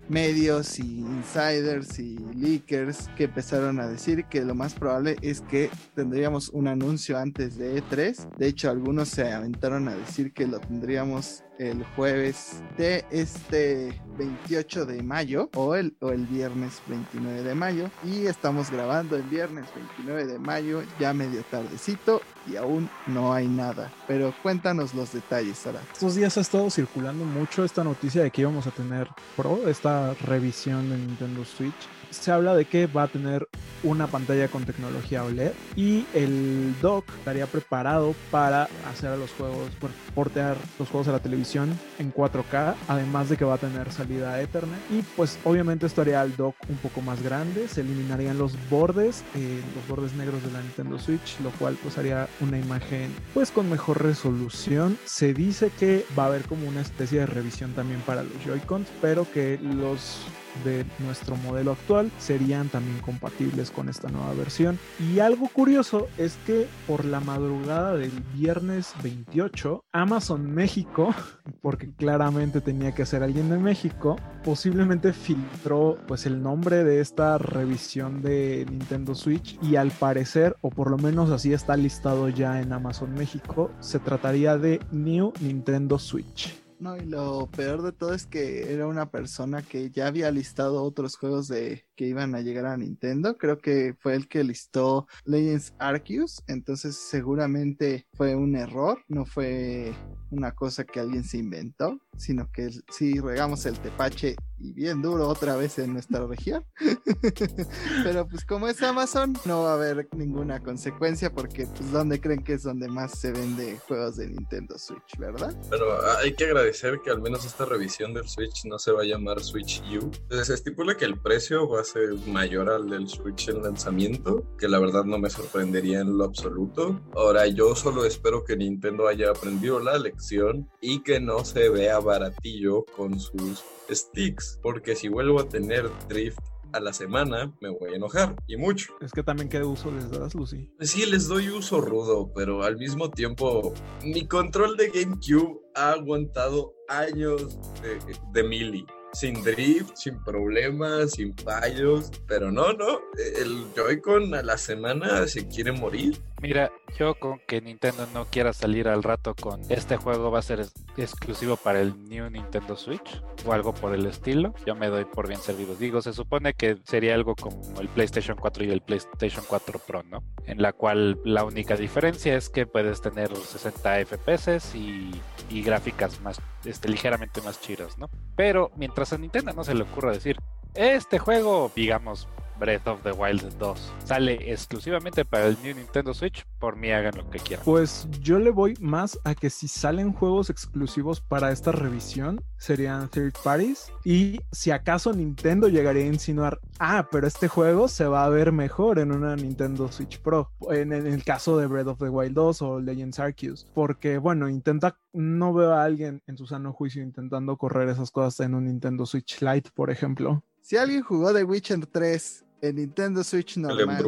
B: medios y insiders y leakers que empezaron a decir que lo más probable es que tendríamos un anuncio antes de E3. De hecho, algunos se aventaron a decir que lo tendríamos el jueves de este 28 de mayo o el, o el viernes 29 de mayo. Y estamos grabando el viernes 29 de mayo, ya medio tardecito y aún no hay nada. Pero cuéntanos los detalles, Sara.
C: Estos días ha estado circulando mucho esta noticia de que íbamos a tener Pro, esta revisión de Nintendo Switch se habla de que va a tener una pantalla con tecnología OLED y el dock estaría preparado para hacer a los juegos, portear los juegos a la televisión en 4K, además de que va a tener salida Ethernet y pues obviamente esto haría al dock un poco más grande, se eliminarían los bordes, eh, los bordes negros de la Nintendo Switch, lo cual pues haría una imagen pues con mejor resolución. Se dice que va a haber como una especie de revisión también para los Joy-Cons, pero que los de nuestro modelo actual serían también compatibles con esta nueva versión. Y algo curioso es que por la madrugada del viernes 28, Amazon México, porque claramente tenía que ser alguien de México, posiblemente filtró pues el nombre de esta revisión de Nintendo Switch y al parecer, o por lo menos así está listado ya en Amazon México, se trataría de New Nintendo Switch.
B: No, y lo peor de todo es que era una persona que ya había listado otros juegos de que iban a llegar a Nintendo. Creo que fue el que listó Legends Arceus. Entonces seguramente fue un error. No fue una cosa que alguien se inventó. Sino que sí regamos el tepache y bien duro otra vez en nuestra región. Pero pues como es Amazon, no va a haber ninguna consecuencia porque pues donde creen que es donde más se vende juegos de Nintendo Switch, ¿verdad?
A: Pero hay que agradecer que al menos esta revisión del Switch no se va a llamar Switch U. Se estipula que el precio va a mayor al del Switch en lanzamiento, que la verdad no me sorprendería en lo absoluto. Ahora yo solo espero que Nintendo haya aprendido la lección y que no se vea baratillo con sus sticks, porque si vuelvo a tener drift a la semana me voy a enojar y mucho.
C: Es que también qué uso les das, Lucy.
A: Sí, les doy uso rudo, pero al mismo tiempo mi control de GameCube ha aguantado años de, de mili sin drift, sin problemas, sin fallos, pero no, no, el Joy-Con a la semana se quiere morir.
D: Mira, yo con que Nintendo no quiera salir al rato con este juego va a ser exclusivo para el New Nintendo Switch o algo por el estilo, yo me doy por bien servido. Digo, se supone que sería algo como el PlayStation 4 y el PlayStation 4 Pro, ¿no? En la cual la única diferencia es que puedes tener 60 FPS y, y gráficas más, este, ligeramente más chidas, ¿no? Pero mientras a Nintendo no se le ocurra decir, este juego, digamos, Breath of the Wild 2 sale exclusivamente para el New Nintendo Switch, por mí hagan lo que quieran.
C: Pues yo le voy más a que si salen juegos exclusivos para esta revisión, serían third parties. Y si acaso Nintendo llegaría a insinuar, ah, pero este juego se va a ver mejor en una Nintendo Switch Pro. En, en el caso de Breath of the Wild 2 o Legends Arceus. Porque, bueno, intenta, no veo a alguien en su sano juicio intentando correr esas cosas en un Nintendo Switch Lite, por ejemplo.
B: Si alguien jugó The Witcher 3 en Nintendo Switch normal.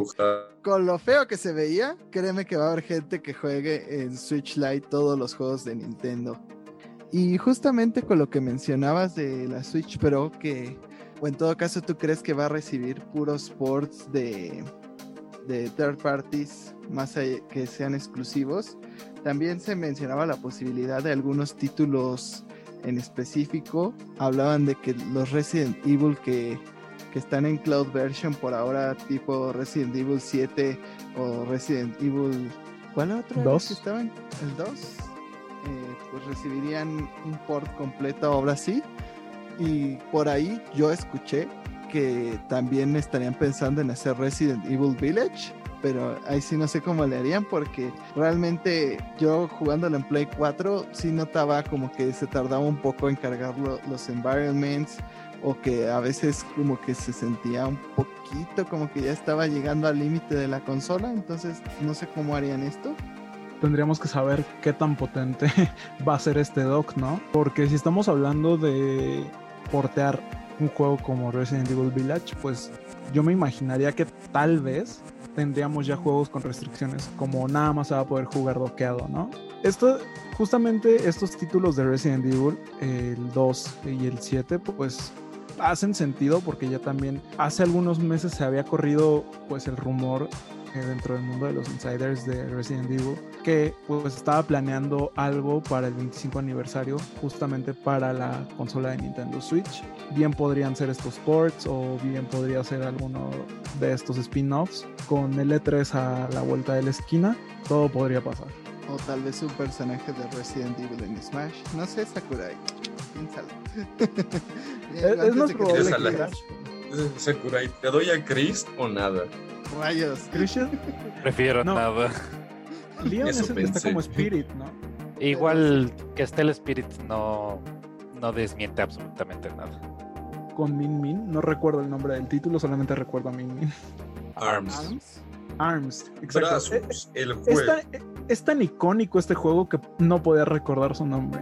B: Con lo feo que se veía, créeme que va a haber gente que juegue en Switch Lite todos los juegos de Nintendo. Y justamente con lo que mencionabas de la Switch Pro, que, o en todo caso tú crees que va a recibir puros ports de, de third parties más que sean exclusivos, también se mencionaba la posibilidad de algunos títulos en específico. Hablaban de que los Resident Evil que que están en cloud version por ahora, tipo Resident Evil 7 o Resident Evil. ¿Cuál otro?
C: ¿Dos?
B: Que estaban? El 2. Eh, pues recibirían un port completo ahora sí. Y por ahí yo escuché que también estarían pensando en hacer Resident Evil Village. Pero ahí sí no sé cómo le harían porque realmente yo jugándolo en Play 4 sí notaba como que se tardaba un poco en cargar los environments o que a veces como que se sentía un poquito como que ya estaba llegando al límite de la consola, entonces no sé cómo harían esto.
C: Tendríamos que saber qué tan potente va a ser este dock, ¿no? Porque si estamos hablando de portear un juego como Resident Evil Village, pues yo me imaginaría que tal vez tendríamos ya juegos con restricciones, como nada más se va a poder jugar doqueado, ¿no? Esto, justamente estos títulos de Resident Evil, el 2 y el 7, pues hacen sentido porque ya también hace algunos meses se había corrido pues el rumor eh, dentro del mundo de los insiders de Resident Evil que pues estaba planeando algo para el 25 aniversario justamente para la consola de Nintendo Switch. Bien podrían ser estos ports o bien podría ser alguno de estos spin-offs con L3 a la vuelta de la esquina. Todo podría pasar.
B: O tal vez un personaje de Resident Evil en Smash. No sé, Sakurai.
C: es, más probable
A: que Sakurai, ¿te doy a Chris o nada?
B: Rayos.
C: ¿Christian?
D: Prefiero nada.
C: Leon es el que está como Spirit, ¿no?
D: Igual que esté el Spirit no, no desmiente absolutamente nada.
C: Con Min Min, no recuerdo el nombre del título, solamente recuerdo a Min Min.
A: Arms.
B: Arms.
C: Arms, exacto.
A: Brazos, el
C: Es
A: juego.
C: tan, es tan icónico este juego que no podía recordar su nombre.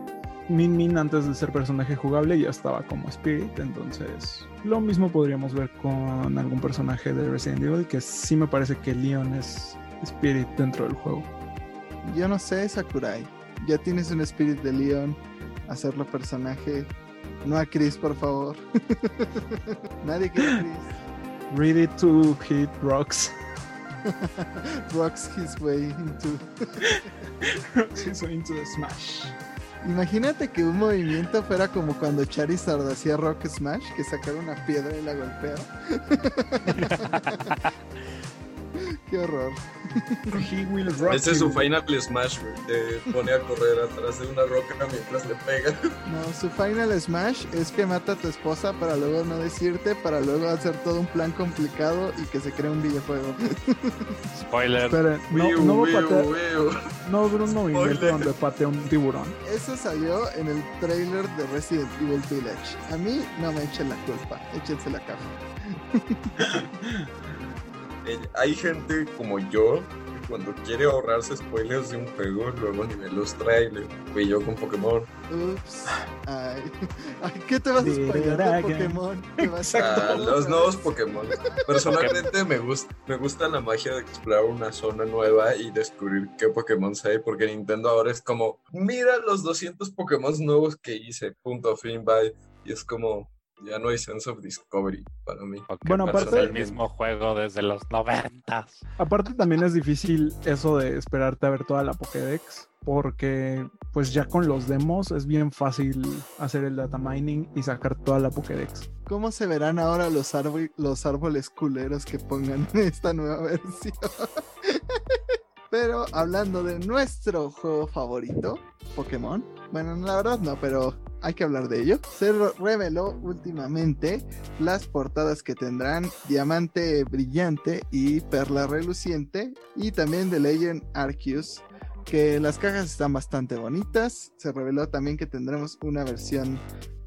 C: Min Min antes de ser personaje jugable ya estaba como Spirit, entonces lo mismo podríamos ver con algún personaje de Resident Evil, que sí me parece que Leon es Spirit dentro del juego.
B: Yo no sé, Sakurai. Ya tienes un Spirit de Leon. Hacerlo personaje. No a Chris, por favor. Nadie quiere a Chris.
C: Ready to hit rocks.
B: Rocks his way into.
C: Rocks into the smash.
B: Imagínate que un movimiento fuera como cuando Charizard hacía Rock Smash, que sacara una piedra y la golpeara. Qué horror.
C: He will rock
A: Ese es su. Final Smash, güey. Te pone a correr atrás de una roca mientras le pega.
B: No, su Final Smash es que mata a tu esposa para luego no decirte, para luego hacer todo un plan complicado y que se cree un videojuego.
D: Spoiler.
C: Esperen, no,
A: Wiu,
C: no,
A: wiu.
C: no haber un movimiento donde patea un tiburón.
B: Eso salió en el trailer de Resident Evil Village. A mí no me echen la culpa, échense la caja.
A: Eh, Hay gente como yo que cuando quiere ahorrarse spoilers de un juego, luego ni me los trae. Le fui yo con Pokémon.
B: Ups. Ay. Ay, ¿Qué te vas a spoiler de Pokémon? ¿Te vas
A: a... Ah, los nuevos Pokémon. Personalmente me gusta, me gusta la magia de explorar una zona nueva y descubrir qué Pokémon hay, porque Nintendo ahora es como, mira los 200 Pokémon nuevos que hice, punto, fin, bye. Y es como, ya no hay sense of discovery para mí.
D: bueno, aparte del mismo juego desde los noventas.
C: Aparte también es difícil eso de esperarte a ver toda la Pokédex. Porque pues ya con los demos es bien fácil hacer el data mining y sacar toda la Pokédex.
B: ¿Cómo se verán ahora los, los árboles culeros que pongan en esta nueva versión? pero hablando de nuestro juego favorito, Pokémon. Bueno, la verdad no, pero hay que hablar de ello. Se reveló últimamente las portadas que tendrán Diamante Brillante y Perla Reluciente y también de Legend Arceus que las cajas están bastante bonitas. Se reveló también que tendremos una versión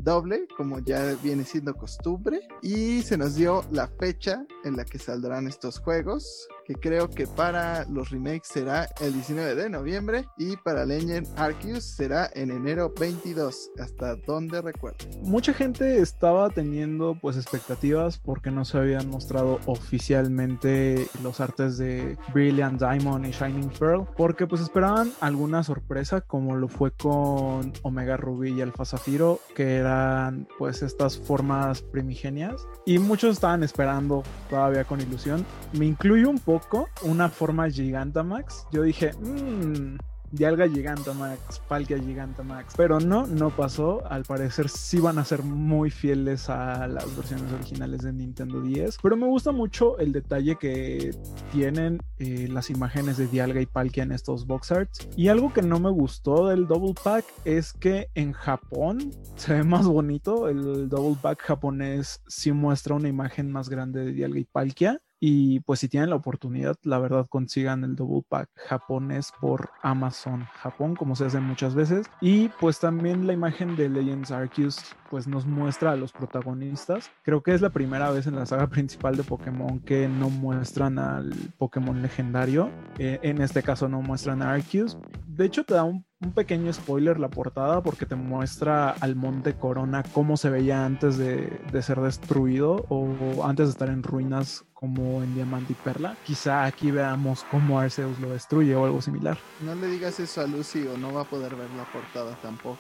B: doble, como ya viene siendo costumbre. Y se nos dio la fecha en la que saldrán estos juegos, que creo que para los remakes será el 19 de noviembre y para Legend Arceus será en enero 22, hasta donde recuerdo.
C: Mucha gente estaba teniendo pues expectativas porque no se habían mostrado oficialmente los artes de Brilliant Diamond y Shining Pearl, porque pues esperaban alguna sorpresa como lo fue con Omega Ruby y Alpha Zafiro, que eran pues estas formas primigenias y muchos estaban esperando todavía con ilusión. Me incluyo un poco una forma Gigantamax. Yo dije, mmm, Dialga Gigantamax, Palkia Gigantamax. Pero no, no pasó. Al parecer sí van a ser muy fieles a las versiones originales de Nintendo 10. Pero me gusta mucho el detalle que tienen eh, las imágenes de Dialga y Palkia en estos box arts. Y algo que no me gustó del Double Pack es que en Japón se ve más bonito. El Double Pack japonés sí muestra una imagen más grande de Dialga y Palkia. Y pues si tienen la oportunidad, la verdad consigan el double pack japonés por Amazon Japón, como se hace muchas veces. Y pues también la imagen de Legends Arceus pues nos muestra a los protagonistas. Creo que es la primera vez en la saga principal de Pokémon que no muestran al Pokémon legendario. Eh, en este caso no muestran a Arceus. De hecho te da un un pequeño spoiler la portada porque te muestra al Monte Corona cómo se veía antes de, ser destruido o antes de estar en ruinas como en Diamante y Perla. Quizá aquí veamos cómo Arceus lo destruye o algo similar.
B: No le digas eso a Lucy o no va a poder ver la portada tampoco.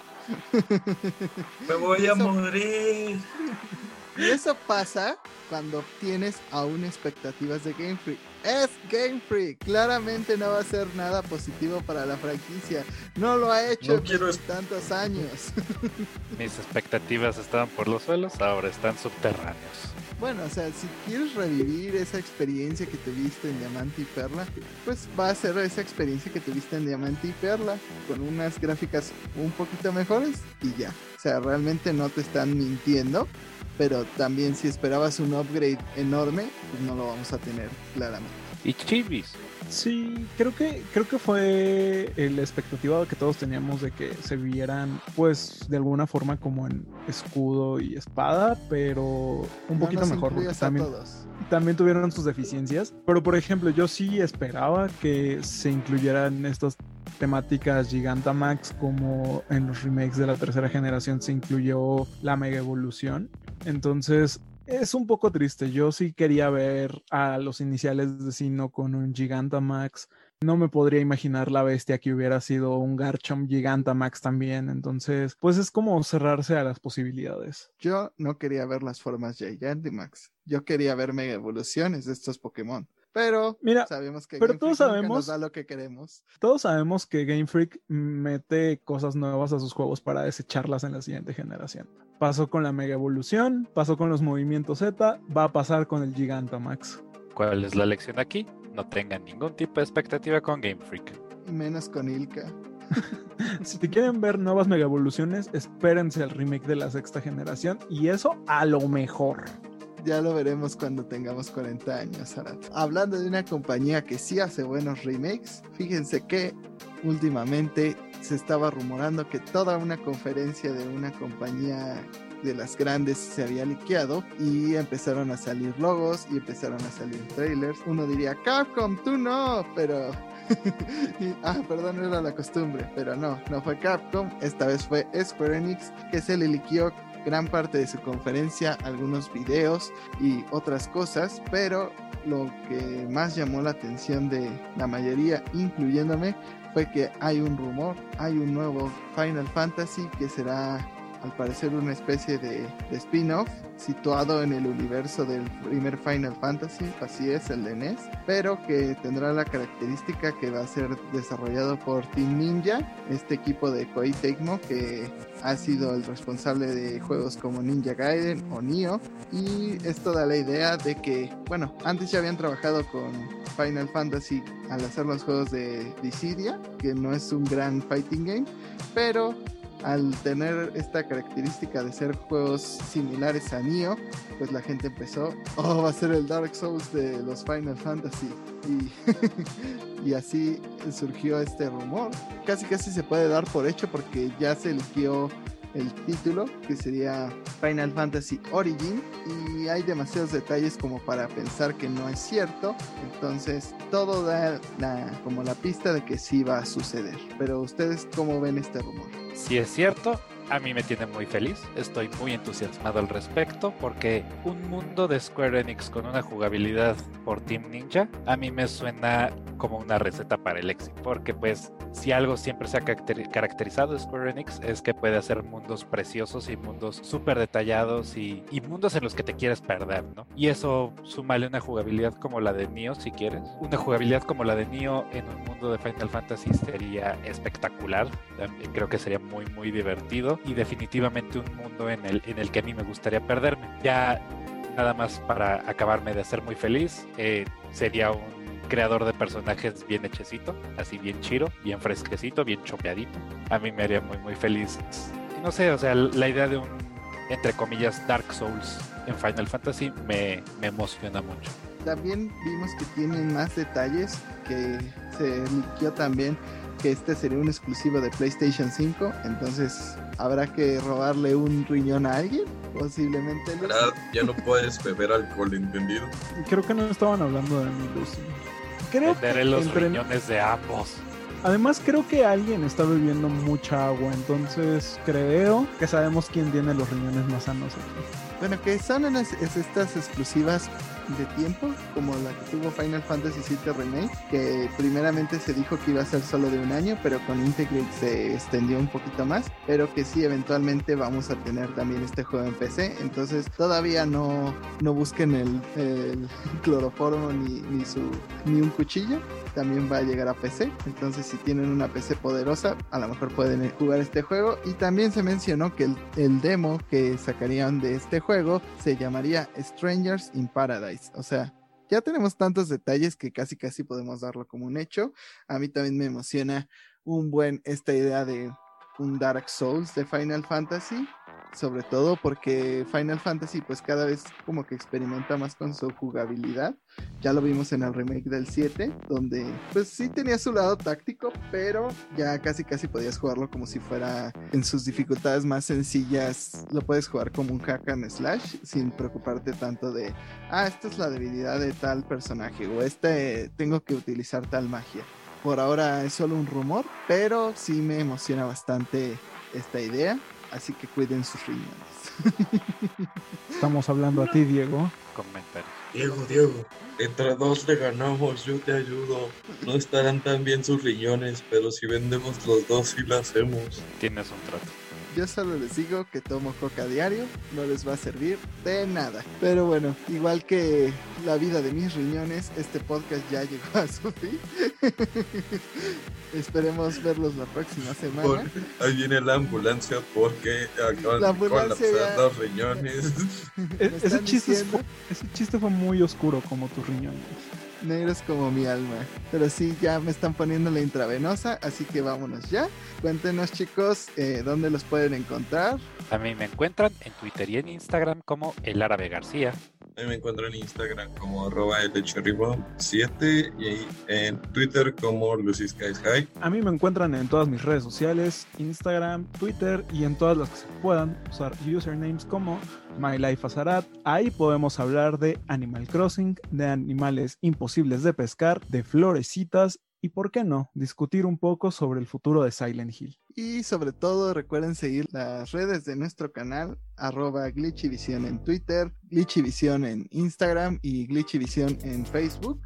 A: Me voy a morir.
B: Y eso pasa cuando tienes aún expectativas de Game Freak. Es Game Freak. Claramente no va a ser nada positivo para la franquicia. No lo ha hecho en tantos años.
D: Mis expectativas estaban por los suelos, ahora están subterráneos.
B: Bueno, o sea, si quieres revivir esa experiencia que te viste en Diamante y Perla, pues va a ser esa experiencia que te viste en Diamante y Perla, con unas gráficas un poquito mejores y ya. O sea, realmente no te están mintiendo pero también si esperabas un upgrade enorme, pues no lo vamos a tener claramente.
D: Y chivis.
C: Sí, creo que creo que fue la expectativa que todos teníamos de que se vieran pues de alguna forma como en escudo y espada, pero un poquito mejor también, también tuvieron sus deficiencias, pero por ejemplo, yo sí esperaba que se incluyeran estas temáticas Gigantamax como en los remakes de la tercera generación se incluyó la mega evolución. Entonces, es un poco triste. Yo sí quería ver a los iniciales de Sino con un Gigantamax. No me podría imaginar la bestia que hubiera sido un Garchomp Gigantamax también. Entonces, pues es como cerrarse a las posibilidades.
B: Yo no quería ver las formas Gigantamax. Yo quería ver mega evoluciones de estos Pokémon. Pero
C: Mira,
B: sabemos que
C: pero todos sabemos,
B: nos da lo que queremos.
C: Todos sabemos que Game Freak mete cosas nuevas a sus juegos para desecharlas en la siguiente generación. Pasó con la Mega Evolución, pasó con los movimientos Z, va a pasar con el Gigantamax.
D: ¿Cuál es la lección aquí? No tengan ningún tipo de expectativa con Game Freak.
B: Menos con Ilka.
C: si te quieren ver nuevas mega evoluciones, espérense al remake de la sexta generación y eso a lo mejor
B: ya lo veremos cuando tengamos 40 años, Hablando de una compañía que sí hace buenos remakes, fíjense que últimamente se estaba rumorando que toda una conferencia de una compañía de las grandes se había liqueado y empezaron a salir logos y empezaron a salir trailers. Uno diría, Capcom, tú no, pero ah, perdón, era la costumbre, pero no, no fue Capcom, esta vez fue Square Enix que se le liquió gran parte de su conferencia, algunos videos y otras cosas, pero lo que más llamó la atención de la mayoría, incluyéndome, fue que hay un rumor, hay un nuevo Final Fantasy que será al parecer una especie de, spin-off situado en el universo del primer Final Fantasy, así es, el de NES, pero que tendrá la característica que va a ser desarrollado por Team Ninja, este equipo de Koei Tecmo que ha sido el responsable de juegos como Ninja Gaiden o Nioh y esto da la idea de que, bueno, antes ya habían trabajado con Final Fantasy al hacer los juegos de Dissidia, que no es un gran fighting game, pero al tener esta característica de ser juegos similares a Nioh, pues la gente empezó, oh, va a ser el Dark Souls de los Final Fantasy. Y, y así surgió este rumor. Casi casi se puede dar por hecho porque ya se eligió el título, que sería Final Fantasy Origin, y hay demasiados detalles como para pensar que no es cierto. Entonces, todo da como la pista de que sí va a suceder. Pero ustedes, ¿cómo ven este rumor?
D: Si es cierto, a mí me tiene muy feliz, estoy muy entusiasmado al respecto porque un mundo de Square Enix con una jugabilidad por Team Ninja a mí me suena como una receta para el éxito, porque pues si algo siempre se ha caracteri- caracterizado Square Enix es que puede hacer mundos preciosos y mundos súper detallados y, y mundos en los que te quieres perder, ¿no? Y eso súmale una jugabilidad como la de Nioh si quieres, una jugabilidad como la de Nioh en un mundo de Final Fantasy sería espectacular, creo que sería muy muy divertido y definitivamente un mundo en el, en el que a mí me gustaría perderme. Ya nada más para acabarme de hacer muy feliz, eh, sería un creador de personajes bien hechecito, así bien chiro, bien fresquecito, bien chopeadito. A mí me haría muy muy feliz. Y No sé, o sea, la idea de un, entre comillas, Dark Souls en Final Fantasy me, me emociona mucho.
B: También vimos que tienen más detalles, que se liqueó también que este sería un exclusivo de PlayStation 5, entonces habrá que robarle un riñón a alguien, posiblemente.
A: Ya no puedes beber alcohol, ¿entendido?
C: Creo que no estaban hablando de mí, Lucy. Creo que
D: los
C: entre-
D: riñones de ambos.
C: Además, creo que alguien está bebiendo mucha agua, entonces creo que sabemos quién tiene los riñones más sanos aquí.
B: Bueno, que son es estas exclusivas de tiempo, como la que tuvo Final Fantasy VII Remake, que primeramente se dijo que iba a ser solo de un año, pero con Integrate se extendió un poquito más, pero que sí, eventualmente vamos a tener también este juego en PC, entonces todavía no, no busquen el, el cloroformo ni, ni, su, ni un cuchillo, también va a llegar a PC. Entonces, si tienen una PC poderosa, a lo mejor pueden jugar este juego. Y también se mencionó que el, el demo que sacarían de este juego se llamaría Strangers in Paradise. O sea, ya tenemos tantos detalles que casi casi podemos darlo como un hecho. A mí también me emociona un buen esta idea de un Dark Souls de Final Fantasy sobre todo porque Final Fantasy pues cada vez como que experimenta más con su jugabilidad. Ya lo vimos en el remake del 7, donde pues sí tenía su lado táctico, pero ya casi casi podías jugarlo como si fuera en sus dificultades más sencillas, lo puedes jugar como un hack and slash sin preocuparte tanto de, ah, esta es la debilidad de tal personaje o este tengo que utilizar tal magia. Por ahora es solo un rumor, pero sí me emociona bastante esta idea así que cuiden sus riñones.
C: Estamos hablando a ti, Diego.
D: Comentario.
A: Diego, Diego, entre dos le ganamos, yo te ayudo. No estarán tan bien sus riñones, pero si vendemos los dos sí lo hacemos.
D: Tienes un trato.
B: Yo solo les digo que tomo coca diario, no les va a servir de nada. Pero bueno, igual que la vida de mis riñones, este podcast ya llegó a su fin. Esperemos verlos la próxima semana.
A: Por- ahí viene la ambulancia porque acaban
B: La
A: de
B: ambulancia
A: colapsar
B: ya-
A: los riñones.
C: E-
B: Me
C: ese,
B: están
C: chiste
B: diciendo-
C: fue, ese chiste fue muy oscuro como tus riñones.
B: Negros como mi alma. Pero sí, ya me están poniendo la intravenosa, así que vámonos ya. Cuéntenos chicos, eh, dónde los pueden encontrar.
D: A mí me encuentran en Twitter y en Instagram como El Árabe García.
A: Ahí me encuentro en Instagram como arroba lcherrybomb7 y en Twitter como Lucy.
C: A mí me encuentran en todas mis redes sociales, Instagram, Twitter y en todas las que se puedan usar usernames como MyLifeAzarat. Ahí podemos hablar de Animal Crossing, de animales imposibles de pescar, de florecitas y, ¿por qué no?, discutir un poco sobre el futuro de Silent Hill.
B: Y sobre todo recuerden seguir las redes de nuestro canal, arroba Glitchivision en Twitter, Glitchivision en Instagram y Glitchivision en Facebook.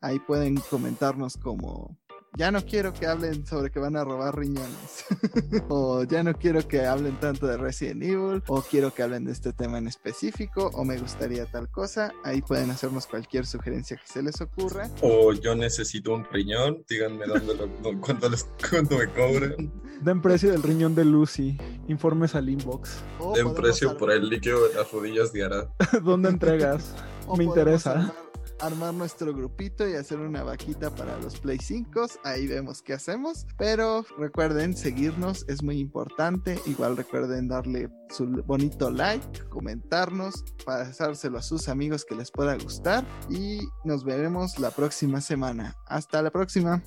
B: Ahí pueden comentarnos como ya no quiero que hablen sobre que van a robar riñones. o ya no quiero que hablen tanto de Resident Evil. O quiero que hablen de este tema en específico. O me gustaría tal cosa. Ahí pueden hacernos cualquier sugerencia que se les ocurra.
A: O yo necesito un riñón. Díganme dónde lo, cuánto, les, cuánto me cobran.
C: Den precio del riñón de Lucy. Informes al inbox.
A: Den precio por el líquido de las rodillas de Ara.
C: ¿Dónde entregas? me interesa
B: armar nuestro grupito y hacer una vaquita para los Play 5. Ahí vemos qué hacemos. Pero recuerden seguirnos, es muy importante. Igual recuerden darle su bonito like, comentarnos, pasárselo a sus amigos que les pueda gustar. Y nos veremos la próxima semana. Hasta la próxima.